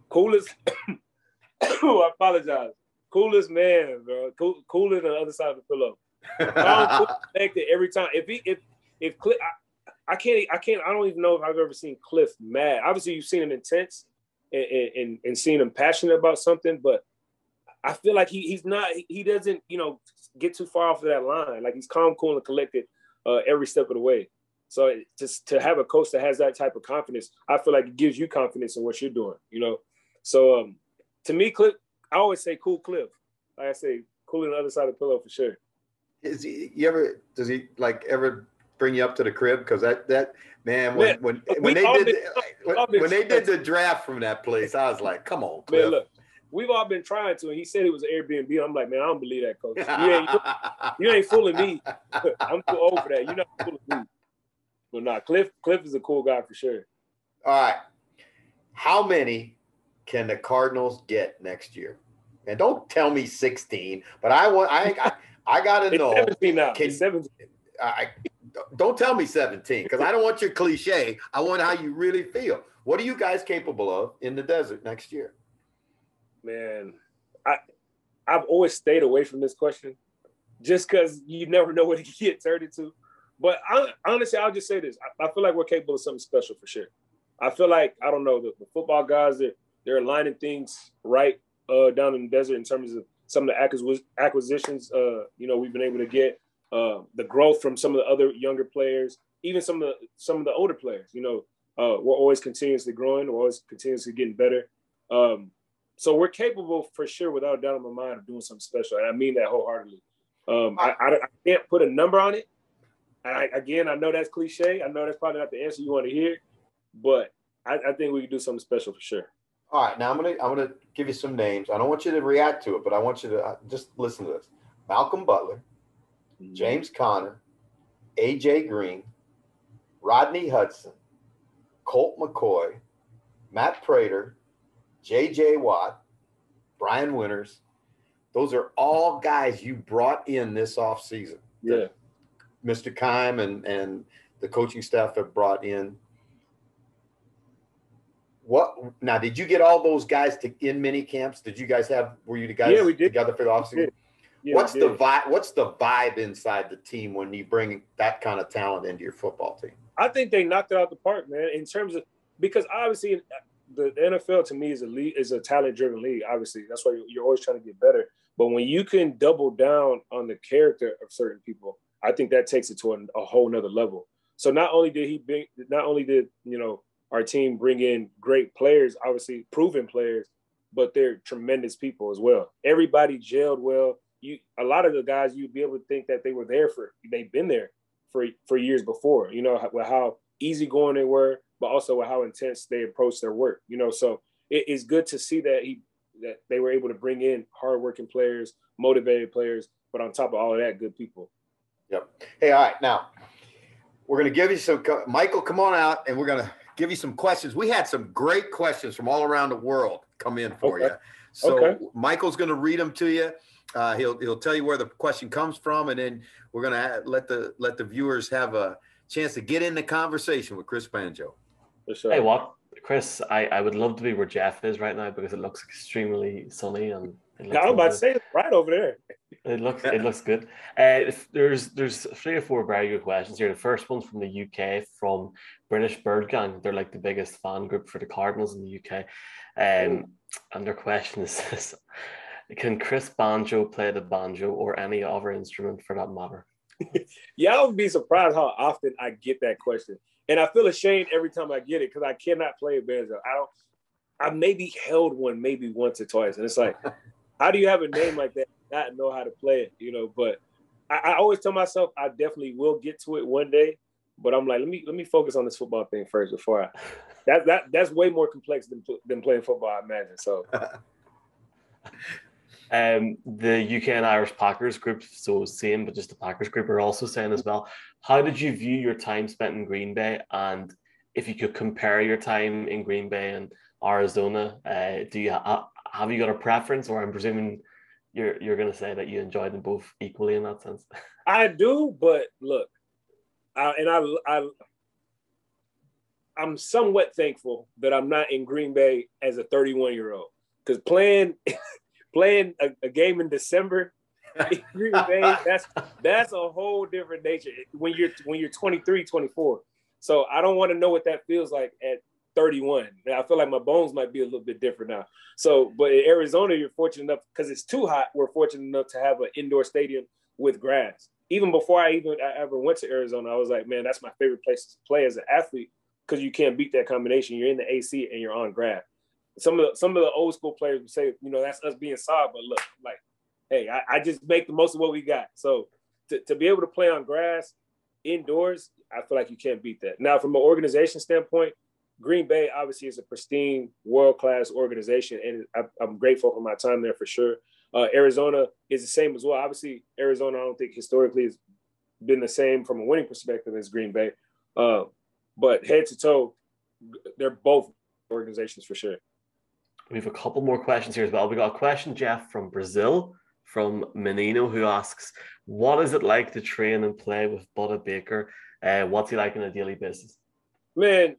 coolest. (coughs) Oh, I apologize. Coolest man, bro. Cool, cooler than the other side of the pillow. (laughs) connected every time. If he if if Cliff, I, I, can't I can't I don't even know if I've ever seen Cliff mad. Obviously, you've seen him intense and and, and seen him passionate about something, but I feel like he he's not he doesn't you know get too far off of that line. Like he's calm, cool, and collected uh, every step of the way. So just to have a coach that has that type of confidence, I feel like it gives you confidence in what you're doing. You know, so um, to me, Cliff, I always say cool Cliff. Like I say, cool on the other side of the pillow for sure. Is he you ever does he like ever bring you up to the crib? Because that that man when man, when when they did been, the, when, when they did the draft from that place, I was like, come on, Cliff. Man, look, we've all been trying to, and he said it was an Airbnb. I'm like, man, I don't believe that, coach. You ain't, (laughs) you ain't fooling me. (laughs) I'm too old for that. You're not fooling me. But nah, Cliff, Cliff is a cool guy for sure. All right. How many can the Cardinals get next year? And don't tell me 16, but I want I I, I gotta know. 17 now. Can, 17. I, don't tell me 17 because I don't want your cliche. I want how you really feel. What are you guys capable of in the desert next year? Man, I I've always stayed away from this question just because you never know what it (laughs) can get turned into. But I, honestly, I'll just say this: I, I, feel like we're capable of something special for sure. I feel like I don't know the, the football guys that they're, they're aligning things right uh, down in the desert in terms of some of the acquisitions. Uh, you know, we've been able to get uh, the growth from some of the other younger players, even some of the some of the older players. You know, uh, we're always continuously growing. We're always continuously getting better. Um, so we're capable for sure, without a doubt in my mind, of doing something special. And I mean that wholeheartedly. Um, I, I, I, can't put a number on it. And I, again, I know that's cliche. I know that's probably not the answer you want to hear, but I, I think we can do something special for sure. All right, now I'm gonna I'm gonna give you some names. I don't want you to react to it, but I want you to uh, just listen to this: Malcolm Butler, mm-hmm. James Conner, AJ Green, Rodney Hudson, Colt McCoy, Matt Prater, J.J. Watt, Brian Winters. Those are all guys you brought in this offseason. Yeah. Mr. Keim and, and the coaching staff have brought in. What now? Did you get all those guys to in mini camps? Did you guys have? Were you the guys yeah, we did. together for the offseason? Yeah, what's the vibe? What's the vibe inside the team when you bring that kind of talent into your football team? I think they knocked it out the park, man. In terms of because obviously the NFL to me is a league is a talent driven league. Obviously, that's why you're always trying to get better. But when you can double down on the character of certain people, I think that takes it to a, a whole nother level. So not only did he bring, not only did you know our team bring in great players, obviously proven players, but they're tremendous people as well. Everybody gelled well. You a lot of the guys you'd be able to think that they were there for they've been there for for years before. You know how, how easygoing they were, but also how intense they approach their work. You know, so it is good to see that he that they were able to bring in hardworking players, motivated players, but on top of all of that, good people. Yep. Hey, all right, now we're going to give you some. Michael, come on out, and we're going to give you some questions. We had some great questions from all around the world come in for okay. you. So okay. Michael's going to read them to you. Uh, he'll he'll tell you where the question comes from, and then we're going to let the let the viewers have a chance to get in the conversation with Chris Banjo. Sure. Hey, what, Chris? I, I would love to be where Jeff is right now because it looks extremely sunny and. Yeah, I'm about to say it's right over there. It looks it looks good. Uh, there's there's three or four very good questions here. The first one's from the UK from British Bird Gang. They're like the biggest fan group for the Cardinals in the UK. Um, and their question is this: Can Chris Banjo play the banjo or any other instrument for that matter? (laughs) Y'all would be surprised how often I get that question, and I feel ashamed every time I get it because I cannot play a banjo. I don't. I maybe held one maybe once or twice, and it's like, (laughs) how do you have a name like that not know how to play it? You know, but I, I always tell myself I definitely will get to it one day. But I'm like, let me let me focus on this football thing first before I. That that that's way more complex than than playing football, I imagine. So. (laughs) Um, the UK and Irish Packers group, so same, but just the Packers group are also saying as well. How did you view your time spent in Green Bay, and if you could compare your time in Green Bay and Arizona, uh, do you ha- have you got a preference, or I'm presuming you're you're going to say that you enjoyed them both equally in that sense? (laughs) I do, but look, I, and I I I'm somewhat thankful that I'm not in Green Bay as a 31 year old because playing (laughs) playing a, a game in December (laughs) (laughs) Green Bay, that's that's a whole different nature when you're when you're 23, 24. So I don't want to know what that feels like at 31. Now, I feel like my bones might be a little bit different now. So, but in Arizona, you're fortunate enough because it's too hot. We're fortunate enough to have an indoor stadium with grass. Even before I even I ever went to Arizona, I was like, man, that's my favorite place to play as an athlete because you can't beat that combination. You're in the AC and you're on grass some of the, some of the old school players would say, you know, that's us being soft. But look, like, hey, I, I, just make the most of what we got. So to, to be able to play on grass indoors, I feel like you can't beat that. Now, from an organization standpoint, Green Bay obviously is a pristine, world class organization, and I, am grateful for my time there for sure. Uh, Arizona is the same as well. Obviously, Arizona, I don't think historically has been the same from a winning perspective as Green Bay, uh, but head to toe, they're both organizations for sure. We have a couple more questions here as well. We got a question, Jeff, from Brazil, from Menino, who asks, "What is it like to train and play with Budda Baker? Uh, what's he like on a daily basis?" Man,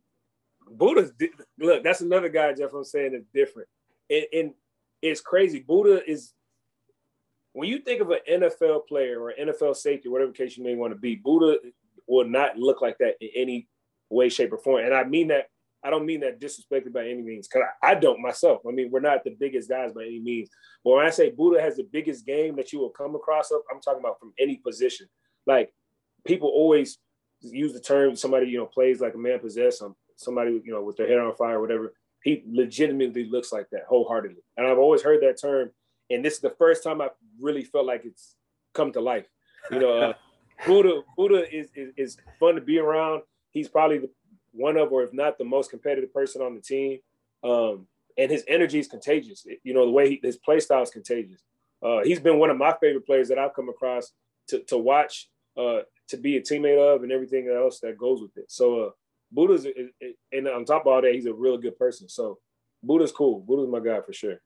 Budda's look. That's another guy, Jeff. I'm saying is different, and, and it's crazy. Budda is when you think of an NFL player or NFL safety, whatever case you may want to be, Budda will not look like that in any way, shape, or form. And I mean that I don't mean that disrespected by any means, because I, I, don't myself. I mean, we're not the biggest guys by any means. But when I say Budda has the biggest game that you will come across, of, I'm talking about from any position. Like people always use the term somebody you know plays like a man possessed, somebody you know with their head on fire, or whatever. He legitimately looks like that wholeheartedly, and I've always heard that term. And this is the first time I really felt like it's come to life. You know, uh, (laughs) Buddha, Budda is, is is fun to be around. He's probably the one of, or if not the most competitive person on the team. Um, and his energy is contagious. You know, the way he, his play style is contagious. Uh, he's been one of my favorite players that I've come across to, to watch, uh, to be a teammate of, and everything else that goes with it. So, uh, Budda's, and on top of all that, he's a real good person. So, Budda's cool. Budda's my guy for sure.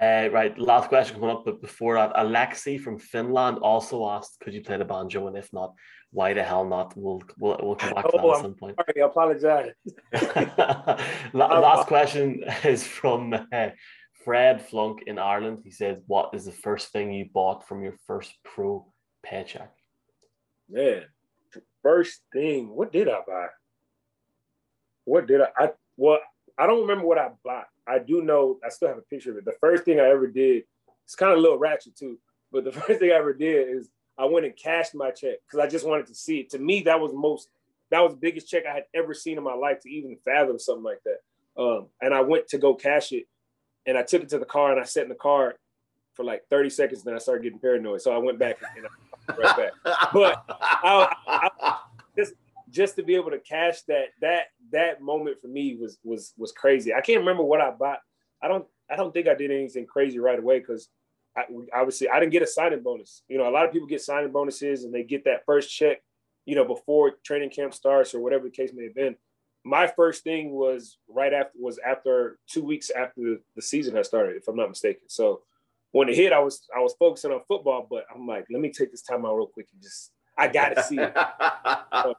Uh, right, last question coming up, but before that, Alexi from Finland also asked, "Could you play the banjo?" And if not, why the hell not? We'll we'll, we'll come back to oh, that at some point. Sorry, I apologize. (laughs) last question (laughs) is from uh, Fred Flunk in Ireland. He says, "What is the first thing you bought from your first pro paycheck?" Man, first thing, what did I buy? What did I? I well, I don't remember what I bought. I do know I still have a picture of it. The first thing I ever did, it's kind of a little ratchet too, but the (laughs) first thing I ever did is I went and cashed my check because I just wanted to see it. To me, that was most that was the biggest check I had ever seen in my life to even fathom something like that. Um, and I went to go cash it, and I took it to the car and I sat in the car for like 30 seconds. Then I started getting paranoid, so I went back and I (laughs) right back. But I, I, just just to be able to cash that that that moment for me was was was crazy. I can't remember what I bought. I don't I don't think I did anything crazy right away because I, obviously I didn't get a signing bonus. You know, a lot of people get signing bonuses and they get that first check, you know, before training camp starts or whatever the case may have been. My first thing was right after was after two weeks after the season had started, if I'm not mistaken. So when it hit, I was I was focusing on football, but I'm like, let me take this time out real quick and just I gotta see it. (laughs) so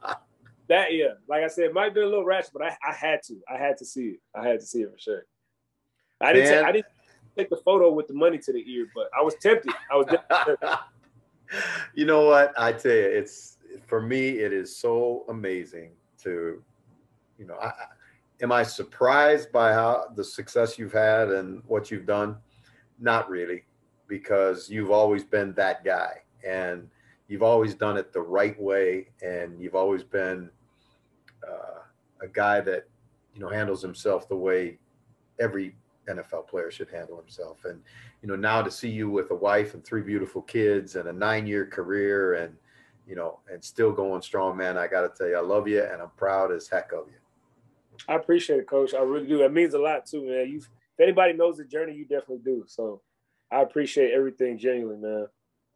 that yeah, like I said, it might be a little rash, but I, I had to. I had to see it. I had to see it for sure. I didn't. T- I didn't take the photo with the money to the ear, but I was tempted. I was. (laughs) you know what? I tell you, it's for me. It is so amazing to, you know, I, am I surprised by how the success you've had and what you've done? Not really, because you've always been that guy, and you've always done it the right way, and you've always been uh, a guy that you know handles himself the way every NFL player should handle himself. And you know, now to see you with a wife and three beautiful kids and a nine-year career, and you know, and still going strong, man. I got to tell you, I love you, and I'm proud as heck of you. I appreciate it, Coach. I really do. It means a lot too, man. You, if anybody knows the journey, you definitely do. So, I appreciate everything genuinely, man.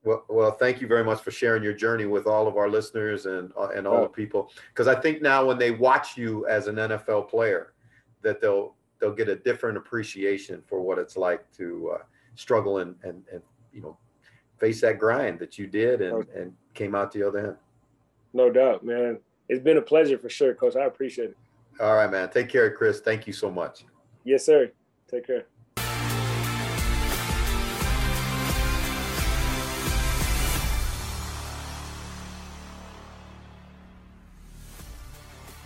Well, well, thank you very much for sharing your journey with all of our listeners and uh, and all oh. the people. Because I think now when they watch you as an NFL player, that they'll they'll get a different appreciation for what it's like to uh, struggle and, and and you know face that grind that you did and oh. and came out the other end. No doubt, man. It's been a pleasure for sure, Coach. I appreciate it. All right, man. Take care, Chris. Thank you so much. Yes, sir. Take care.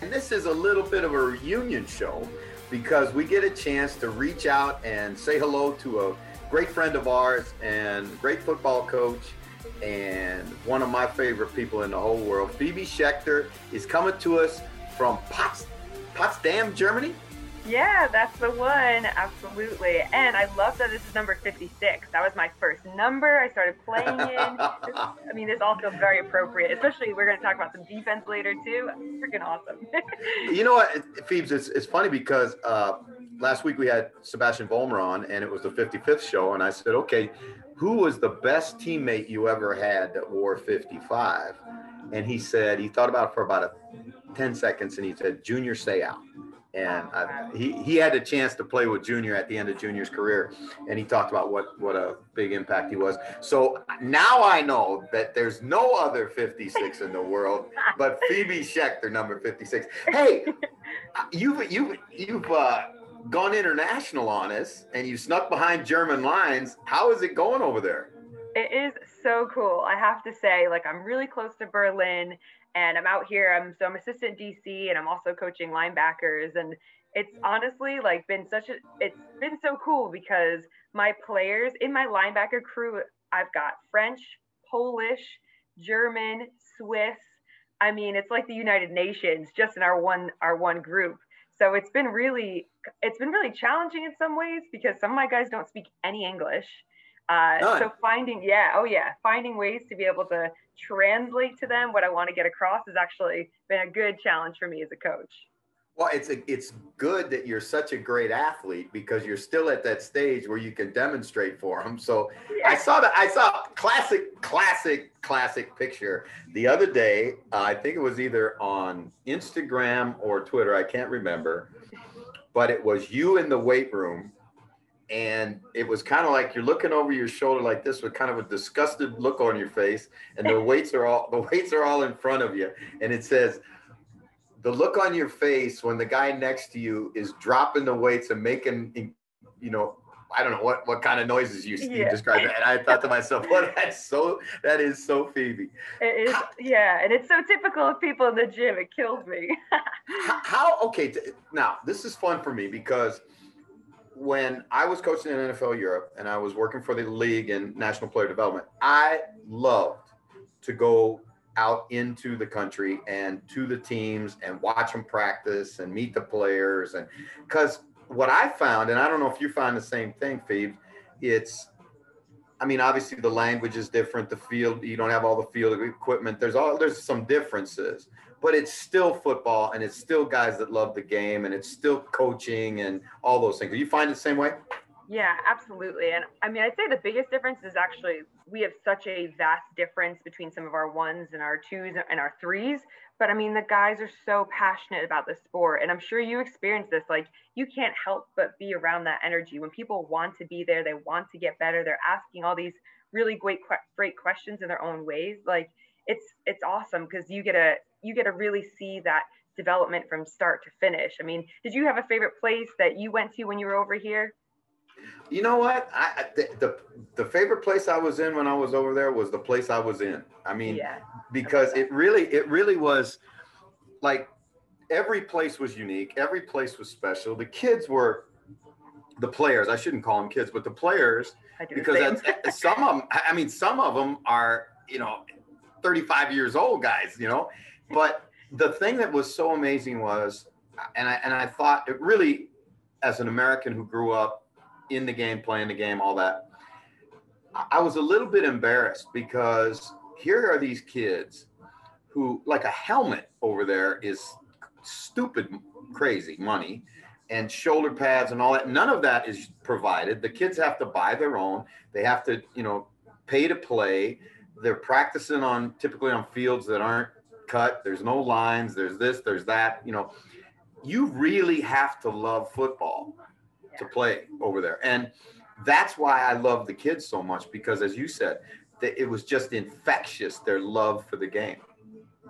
And this is a little bit of a reunion show because we get a chance to reach out and say hello to a great friend of ours and great football coach and one of my favorite people in the whole world. Phoebe Schechter is coming to us from Pots- Potsdam, Germany. Yeah, that's the one. Absolutely. And I love that this is number 56. That was my first number I started playing in. (laughs) I mean, this all feels very appropriate, especially we're going to talk about some defense later, too. Freaking awesome. (laughs) you know what, Phoebes, it's, it's funny because uh, last week we had Sebastian Vollmer on, and it was the 55th show. And I said, okay, who was the best teammate you ever had that wore 55? And he said, he thought about it for about a, 10 seconds and he said, Junior Seau and I, he he had a chance to play with Junior at the end of Junior's career, and he talked about what what a big impact he was. So now I know that there's no other 56 in the world but Phoebe Schechter, number 56. Hey, (laughs) you've you've you've uh, gone international on us, and you snuck behind German lines. How is it going over there? It is so cool. I have to say, like I'm really close to Berlin and I'm out here. I'm so I'm assistant DC, and I'm also coaching linebackers. And it's honestly like been such a it's been so cool because my players in my linebacker crew, I've got French, Polish, German, Swiss. I mean, it's like the United Nations just in our one our one group. So it's been really it's been really challenging in some ways because some of my guys don't speak any English. Uh, so finding, yeah, oh yeah, finding ways to be able to translate to them what I want to get across has actually been a good challenge for me as a coach. Well, it's a, it's good that you're such a great athlete because you're still at that stage where you can demonstrate for them. So yeah. I saw that I saw classic, classic, classic picture the other day. Uh, I think it was either on Instagram or Twitter. I can't remember, but it was you in the weight room and it was kind of like you're looking over your shoulder like this with kind of a disgusted look on your face and the weights are all (laughs) the weights are all in front of you and it says the look on your face when the guy next to you is dropping the weights and making you know I don't know what what kind of noises you, yeah. you described and I thought to myself, well, (laughs) that's so that is so Phoebe. It is, yeah, and it's so typical of people in the gym. It kills me. (laughs) how, how okay? Now this is fun for me because when I was coaching in NFL Europe and I was working for the league in national player development, I loved to go out into the country and to the teams and watch them practice and meet the players. And because what I found, and I don't know if you find the same thing, Phoebe, it's, I mean, obviously the language is different. The field, you don't have all the field equipment. There's all, there's some differences but it's still football and it's still guys that love the game and it's still coaching and all those things. Do you find it the same way? Yeah, absolutely. And I mean, I'd say the biggest difference is actually we have such a vast difference between some of our ones and our twos and our threes. But I mean, the guys are so passionate about the sport. And I'm sure you experience this. Like, you can't help but be around that energy. When people want to be there, they want to get better, they're asking all these really great, great questions in their own ways. Like, it's it's awesome because you get a you get to really see that development from start to finish. I mean, did you have a favorite place that you went to when you were over here? You know what? I, the, the, the favorite place I was in when I was over there was the place I was in. I mean, yeah, because it really it really was like every place was unique. Every place was special. The kids were the players. I shouldn't call them kids, but the players because some of them. I mean, some of them are you know 35 years old guys, you know. But the thing that was so amazing was, and I and I thought it really, as an American who grew up in the game, playing the game, all that, I was a little bit embarrassed because here are these kids who, like a helmet over there, is stupid, crazy money and shoulder pads and all that. None of that is provided. The kids have to buy their own. They have to, you know, pay to play. They're practicing on typically on fields that aren't cut. There's no lines. There's this. There's that. You know, you really have to love football to play over there, and that's why I love the kids so much because, as you said, that it was just infectious their love for the game.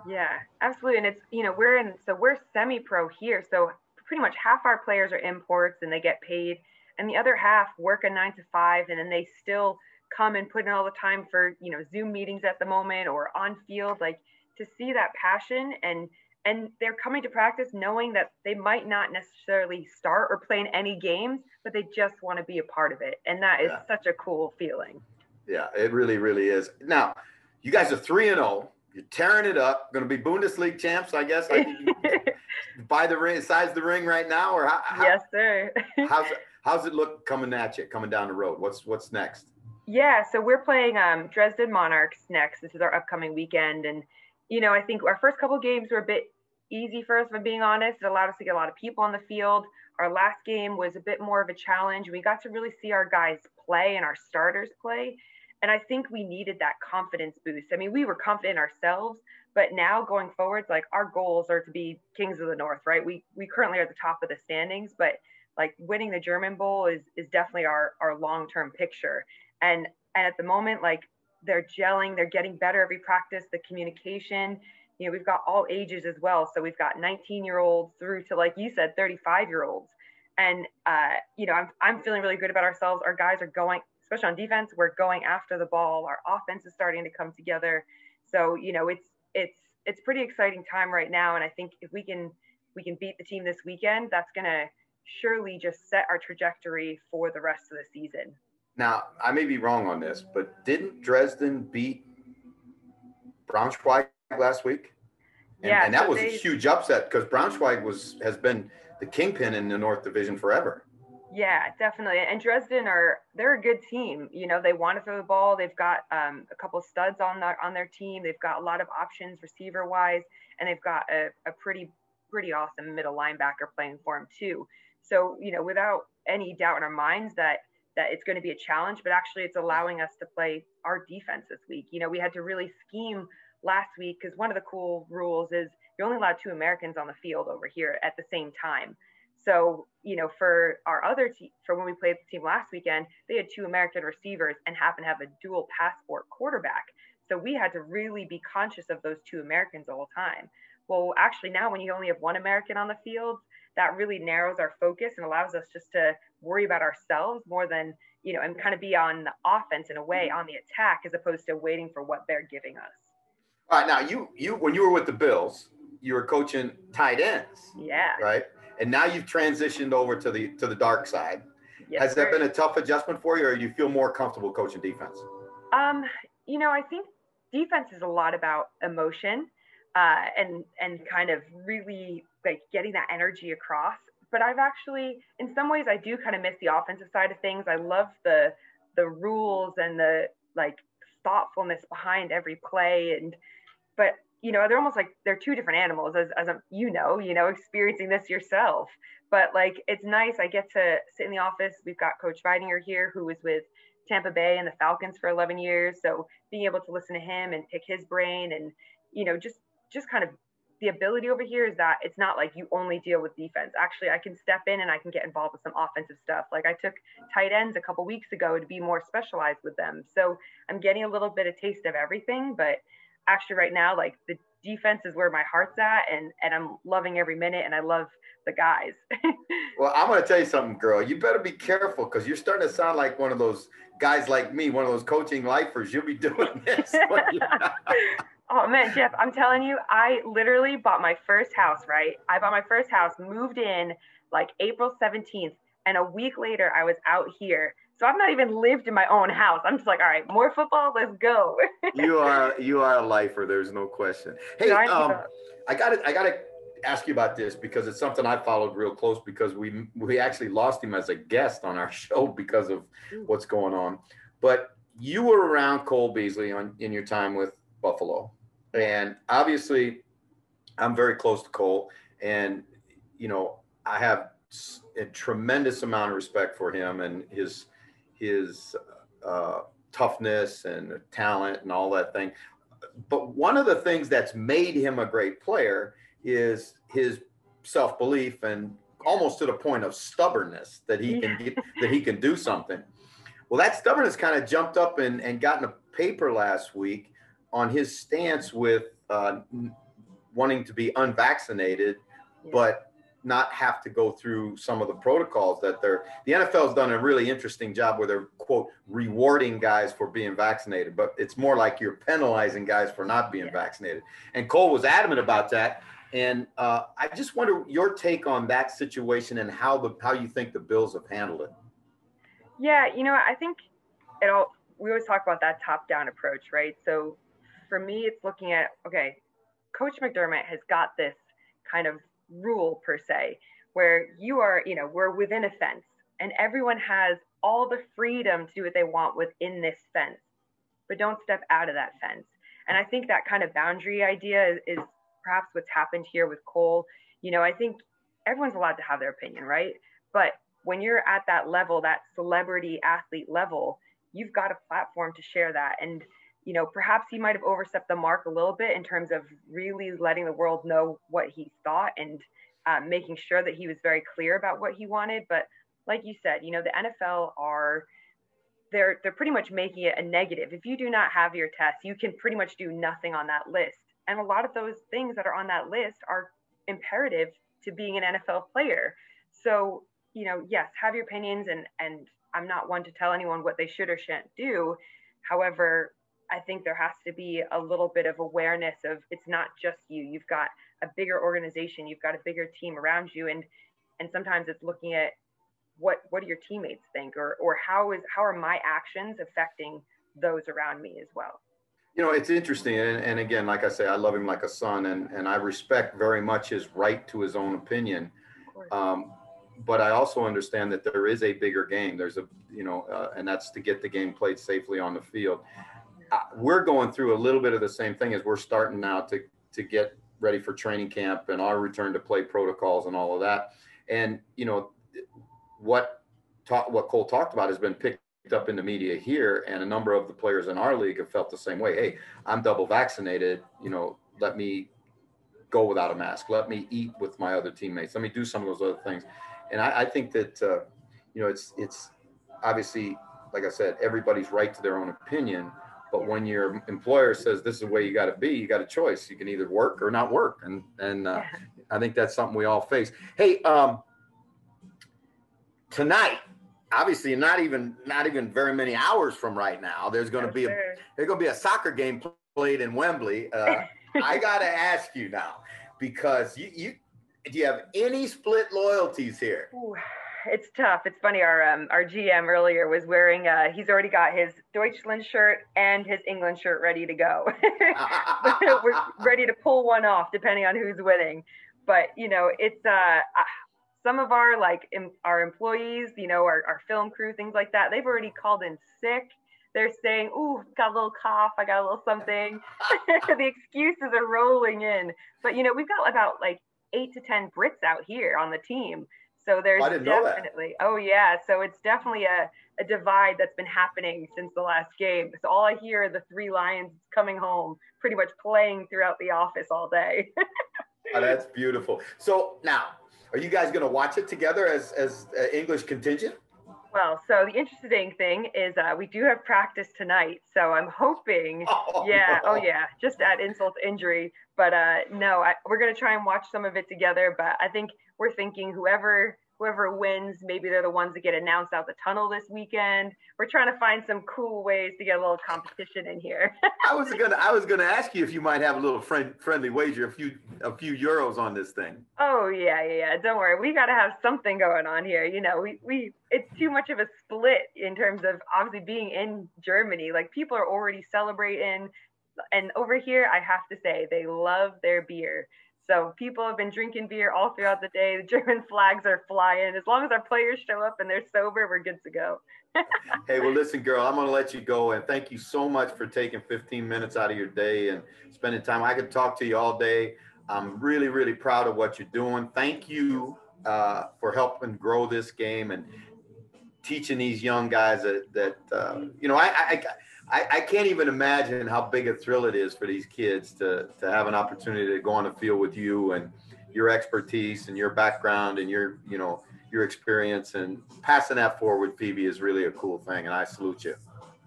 Yeah, absolutely. And it's you know we're in so we're semi-pro here, so pretty much half our players are imports and they get paid, and the other half work a nine to five, and then they still come and put in all the time for you know Zoom meetings at the moment or on field. Like to see that passion and and they're coming to practice knowing that they might not necessarily start or play in any games, but they just want to be a part of it, and that is yeah. such a cool feeling. Yeah, it really, really is. Now, you guys are three and zero. Oh. You're tearing it up. Going to be Bundesliga champs, I guess. Like (laughs) buy the ring, size the ring right now, or how, how, yes, sir. (laughs) how's it, how's it look coming at you, coming down the road? What's what's next? Yeah, so we're playing um, Dresden Monarchs next. This is our upcoming weekend, and you know, I think our first couple games were a bit easy for us, if I'm being honest. It allowed us to get a lot of people on the field. Our last game was a bit more of a challenge. We got to really see our guys play and our starters play. And I think we needed that confidence boost. I mean, we were confident ourselves, but now going forward, like our goals are to be kings of the north, right? We we currently are at the top of the standings, but like winning the German Bowl is is definitely our our long term picture. And and at the moment, like they're gelling, they're getting better every practice. The communication, you know, we've got all ages as well. So we've got 19 year olds through to like you said, 35 year olds. And uh, you know, I'm I'm feeling really good about ourselves. Our guys are going especially on defense, we're going after the ball. Our offense is starting to come together. So, you know, it's it's it's pretty exciting time right now. And I think if we can we can beat the team this weekend, that's gonna surely just set our trajectory for the rest of the season. Now, I may be wrong on this, but didn't Dresden beat Braunschweig last week? And, yeah, and that so was they, a huge upset because Braunschweig was has been the kingpin in the North Division forever. Yeah, definitely. And Dresden are they're a good team. You know, they want to throw the ball. They've got um, a couple studs on their on their team. They've got a lot of options receiver wise, and they've got a, a pretty pretty awesome middle linebacker playing for them too. So you know, without any doubt in our minds that that it's going to be a challenge, but actually it's allowing us to play our defense this week. You know, we had to really scheme last week because one of the cool rules is you're only allowed two Americans on the field over here at the same time. So, you know, for our other team, for when we played the team last weekend, they had two American receivers and happen to have a dual passport quarterback. So we had to really be conscious of those two Americans all the time. Well, actually, now when you only have one American on the field, that really narrows our focus and allows us just to worry about ourselves more than, you know, and kind of be on the offense in a way on the attack as opposed to waiting for what they're giving us. All right. Now, you, you, when you were with the Bills, you were coaching tight ends. Yeah. Right and now you've transitioned over to the to the dark side. Yes, Has that been a tough adjustment for you, or you feel more comfortable coaching defense? Um, you know, I think defense is a lot about emotion uh, and and kind of really like getting that energy across. But I've actually, in some ways, I do kind of miss the offensive side of things. I love the the rules and the like thoughtfulness behind every play and but you know, they're almost like they're two different animals, as as a, you know, you know, experiencing this yourself. But like, it's nice. I get to sit in the office. We've got Coach Weidinger here, who was with Tampa Bay and the Falcons for 11 years. So being able to listen to him and pick his brain, and you know, just just kind of the ability over here is that it's not like you only deal with defense. Actually, I can step in and I can get involved with some offensive stuff. Like I took tight ends a couple weeks ago to be more specialized with them. So I'm getting a little bit of taste of everything, but actually right now like the defense is where my heart's at and and I'm loving every minute and I love the guys. (laughs) well, I'm going to tell you something, girl. You better be careful because you're starting to sound like one of those guys like me, one of those coaching lifers. You'll be doing this. (laughs) oh man, Jeff, I'm telling you, I literally bought my first house. Right, I bought my first house, moved in like April 17th. And a week later, I was out here. So I've not even lived in my own house. I'm just like, all right, more football, let's go. (laughs) you are you are a lifer. There's no question. Hey, um, I got to I got to ask you about this because it's something I followed real close because we we actually lost him as a guest on our (laughs) show because of what's going on. But you were around Cole Beasley on in your time with Buffalo, and obviously, I'm very close to Cole, and you know I have a tremendous amount of respect for him and his his uh, toughness and talent and all that thing. But one of the things that's made him a great player is his self belief and almost to the point of stubbornness that he can get, that he can do something. Well, that stubbornness kind of jumped up and, and got in a paper last week on his stance with uh, wanting to be unvaccinated, yeah. but not have to go through some of the protocols that they're the NFL has done a really interesting job where they're quote rewarding guys for being vaccinated, but it's more like you're penalizing guys for not being yeah. vaccinated. And Cole was adamant about that. And uh, I just wonder your take on that situation and how the how you think the Bills have handled it. Yeah, you know, I think it all. We always talk about that top-down approach, right? So for me, it's looking at okay, Coach McDermott has got this kind of rule per se, where you are, you know, we're within a fence and everyone has all the freedom to do what they want within this fence, but don't step out of that fence. And I think that kind of boundary idea is, is perhaps what's happened here with Cole. You know, I think everyone's allowed to have their opinion, right? But when you're at that level, that celebrity athlete level, you've got a platform to share that. And you know, perhaps he might have overstepped the mark a little bit in terms of really letting the world know what he thought and um, making sure that he was very clear about what he wanted. But like you said, you know, the NFL are they're they're pretty much making it a negative. If you do not have your test, you can pretty much do nothing on that list. And a lot of those things that are on that list are imperative to being an NFL player. So, you know, yes, have your opinions and and I'm not one to tell anyone what they should or shouldn't do. However, I think there has to be a little bit of awareness of it's not just you. You've got a bigger organization, you've got a bigger team around you, and and sometimes it's looking at what what do your teammates think, or or how is how are my actions affecting those around me as well. You know, it's interesting, and, and again, like I say, I love him like a son, and and I respect very much his right to his own opinion. Um, but I also understand that there is a bigger game. There's a, you know, uh, and that's to get the game played safely on the field we're going through a little bit of the same thing as we're starting now to to get ready for training camp and our return to play protocols and all of that. And you know what talk, what Cole talked about has been picked up in the media here, and a number of the players in our league have felt the same way. Hey, I'm double vaccinated. You know, let me go without a mask. Let me eat with my other teammates. Let me do some of those other things. And I, I think that uh, you know it's it's obviously like I said, everybody's right to their own opinion but when your employer says this is the way you got to be, you got a choice. You can either work or not work, and and uh, I think that's something we all face. Hey, um, tonight, obviously, not even not even very many hours from right now, there's going to be a there's going to be a soccer game played in Wembley. Uh, (laughs) I got to ask you now because you you do you have any split loyalties here? Ooh it's tough. It's funny. Our um, our GM earlier was wearing. Uh, he's already got his Deutschland shirt and his England shirt ready to go. (laughs) (laughs) We're ready to pull one off depending on who's winning. But you know, it's uh, some of our like em- our employees, you know, our, our film crew, things like that. They've already called in sick. They're saying, "Ooh, got a little cough. I got a little something." (laughs) the excuses are rolling in. But you know, we've got about like eight to ten Brits out here on the team. So there's definitely, oh yeah. So it's definitely a, a divide that's been happening since the last game. So all I hear are the three lions coming home, pretty much playing throughout the office all day. (laughs) oh, that's beautiful. So now, are you guys going to watch it together as as uh, English contingent? Well, so the interesting thing is uh, we do have practice tonight, so I'm hoping, (laughs) oh, yeah, no. oh yeah, just at insult to injury. But uh, no, I, we're gonna try and watch some of it together. But I think we're thinking whoever whoever wins, maybe they're the ones that get announced out the tunnel this weekend. We're trying to find some cool ways to get a little competition in here. (laughs) I was gonna I was gonna ask you if you might have a little friend friendly wager, a few a few euros on this thing. Oh yeah, yeah. Don't worry, we got to have something going on here. You know, we we it's too much of a split in terms of obviously being in Germany. Like people are already celebrating, and over here, I have to say, they love their beer. So people have been drinking beer all throughout the day. The German (laughs) flags are flying. As long as our players show up and they're sober, we're good to go. (laughs) hey, well, listen, girl, I'm going to let you go. And thank you so much for taking 15 minutes out of your day and spending time. I could talk to you all day. I'm really, really proud of what you're doing. Thank you uh, for helping grow this game and teaching these young guys that, that uh, you know, I, I, I, I, can't even imagine how big a thrill it is for these kids to, to have an opportunity to go on the field with you and your expertise and your background and your, you know, your experience and passing that forward, Phoebe, is really a cool thing. And I salute you.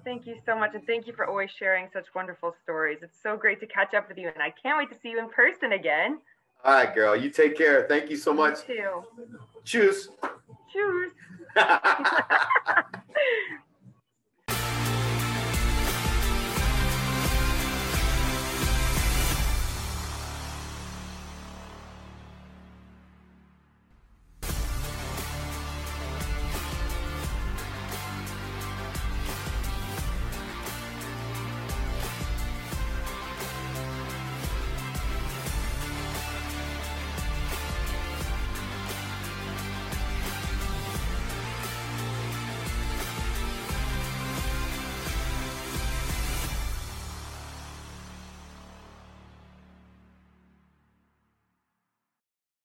Thank you so much. And thank you for always sharing such wonderful stories. It's so great to catch up with you. And I can't wait to see you in person again. All right, girl. You take care. Thank you so much. You too. Cheers. Cheers. (laughs)